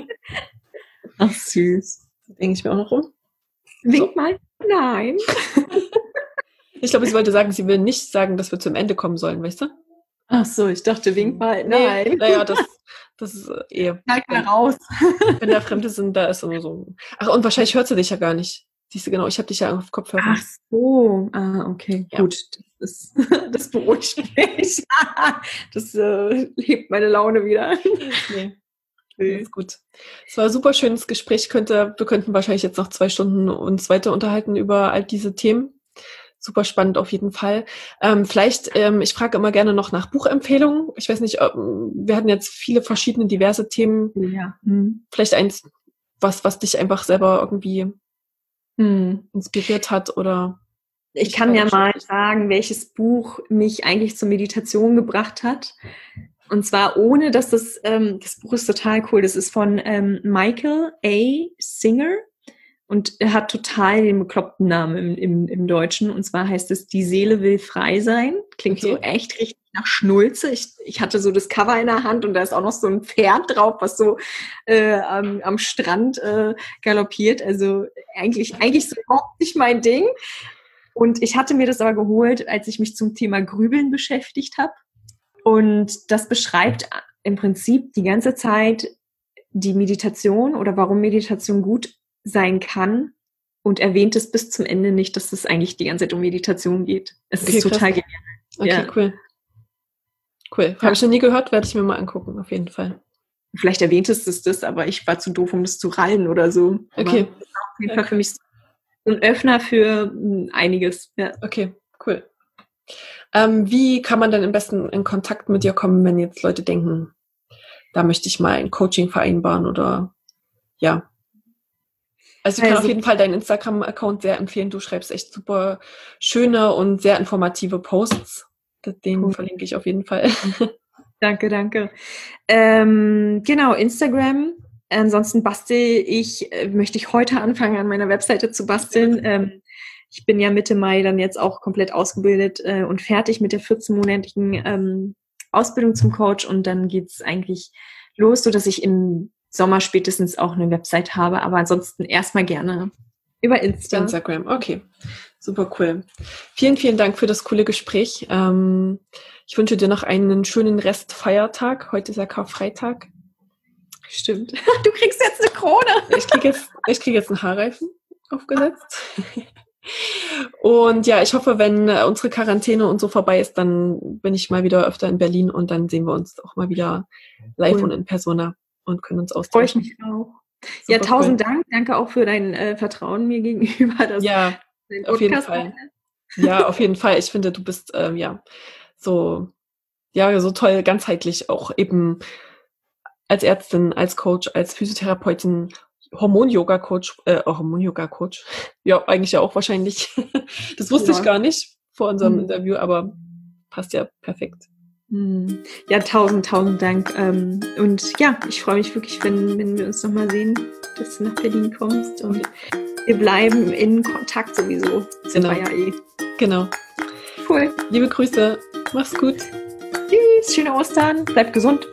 Ach, süß. Denke ich mir auch noch rum. Wink mal. Nein. Ich glaube, sie wollte sagen, sie will nicht sagen, dass wir zum Ende kommen sollen, weißt du? Ach so, ich dachte, wink mal. Nein. Nee, naja, das, das ist äh, eher. Zeig mal raus. Wenn da Fremde sind, da ist immer so. Ach, und wahrscheinlich hört sie dich ja gar nicht. Siehst du, genau, ich habe dich ja auf Kopfhörer. Ach so, ah, okay, ja. gut. Das, das beruhigt mich. Das äh, hebt meine Laune wieder. Nee. Nee. ist gut. Es war ein super schönes Gespräch. Könnte, wir könnten wahrscheinlich jetzt noch zwei Stunden uns weiter unterhalten über all diese Themen super spannend auf jeden Fall. Ähm, vielleicht, ähm, ich frage immer gerne noch nach Buchempfehlungen. Ich weiß nicht, wir hatten jetzt viele verschiedene, diverse Themen. Ja. Hm. Vielleicht eins, was, was dich einfach selber irgendwie hm. inspiriert hat oder. Ich kann ja mal sagen, welches Buch mich eigentlich zur Meditation gebracht hat. Und zwar ohne, dass das, ähm, das Buch ist total cool. Das ist von ähm, Michael A. Singer. Und er hat total den bekloppten Namen im, im, im Deutschen. Und zwar heißt es Die Seele will frei sein. Klingt okay. so echt richtig nach Schnulze. Ich, ich hatte so das Cover in der Hand und da ist auch noch so ein Pferd drauf, was so äh, am, am Strand äh, galoppiert. Also eigentlich, eigentlich so überhaupt nicht mein Ding. Und ich hatte mir das aber geholt, als ich mich zum Thema Grübeln beschäftigt habe. Und das beschreibt im Prinzip die ganze Zeit, die Meditation oder warum Meditation gut sein kann und erwähnt es bis zum Ende nicht, dass es eigentlich die ganze Zeit um Meditation geht. Es okay, ist total krass. genial. Okay, ja. cool. Cool. Habe ich noch nie gehört, werde ich mir mal angucken, auf jeden Fall. Vielleicht erwähntest es das, aber ich war zu doof, um das zu rallen oder so. Okay. auf jeden Fall für mich ein Öffner für hm, einiges. Ja. Okay, cool. Ähm, wie kann man dann am besten in Kontakt mit dir kommen, wenn jetzt Leute denken, da möchte ich mal ein Coaching vereinbaren oder ja. Also ich kann also, auf jeden Fall deinen Instagram-Account sehr empfehlen. Du schreibst echt super schöne und sehr informative Posts. Den cool. verlinke ich auf jeden Fall. Danke, danke. Ähm, genau, Instagram. Ansonsten bastel ich, äh, möchte ich heute anfangen, an meiner Webseite zu basteln. Ähm, ich bin ja Mitte Mai dann jetzt auch komplett ausgebildet äh, und fertig mit der 14-monatigen ähm, Ausbildung zum Coach und dann geht's eigentlich los, so dass ich im Sommer spätestens auch eine Website habe, aber ansonsten erstmal gerne über Insta. Instagram, okay. Super cool. Vielen, vielen Dank für das coole Gespräch. Ähm, ich wünsche dir noch einen schönen Rest Feiertag. Heute ist ja Karfreitag. Stimmt. Du kriegst jetzt eine Krone. Ich kriege jetzt, ich krieg jetzt einen Haarreifen aufgesetzt. Und ja, ich hoffe, wenn äh, unsere Quarantäne und so vorbei ist, dann bin ich mal wieder öfter in Berlin und dann sehen wir uns auch mal wieder live cool. und in Persona und können uns austauschen. Freue ich mich auch. Super ja, tausend cool. Dank. Danke auch für dein äh, Vertrauen mir gegenüber. Dass ja, auf jeden Fall. Ja, auf jeden Fall. Ich finde, du bist ähm, ja so ja so toll ganzheitlich auch eben als Ärztin, als Coach, als Physiotherapeutin Hormon-Yoga-Coach, äh, oh, Hormon-Yoga-Coach. Ja, eigentlich ja auch wahrscheinlich. das wusste ja. ich gar nicht vor unserem mhm. Interview, aber passt ja perfekt. Mhm. Ja, tausend, tausend Dank. Ähm, und ja, ich freue mich wirklich, wenn, wenn wir uns nochmal sehen, dass du nach Berlin kommst. Und wir bleiben in Kontakt sowieso. Sind genau. ja eh. Genau. Cool. Liebe Grüße. Mach's gut. Tschüss. Schöne Ostern. Bleib gesund.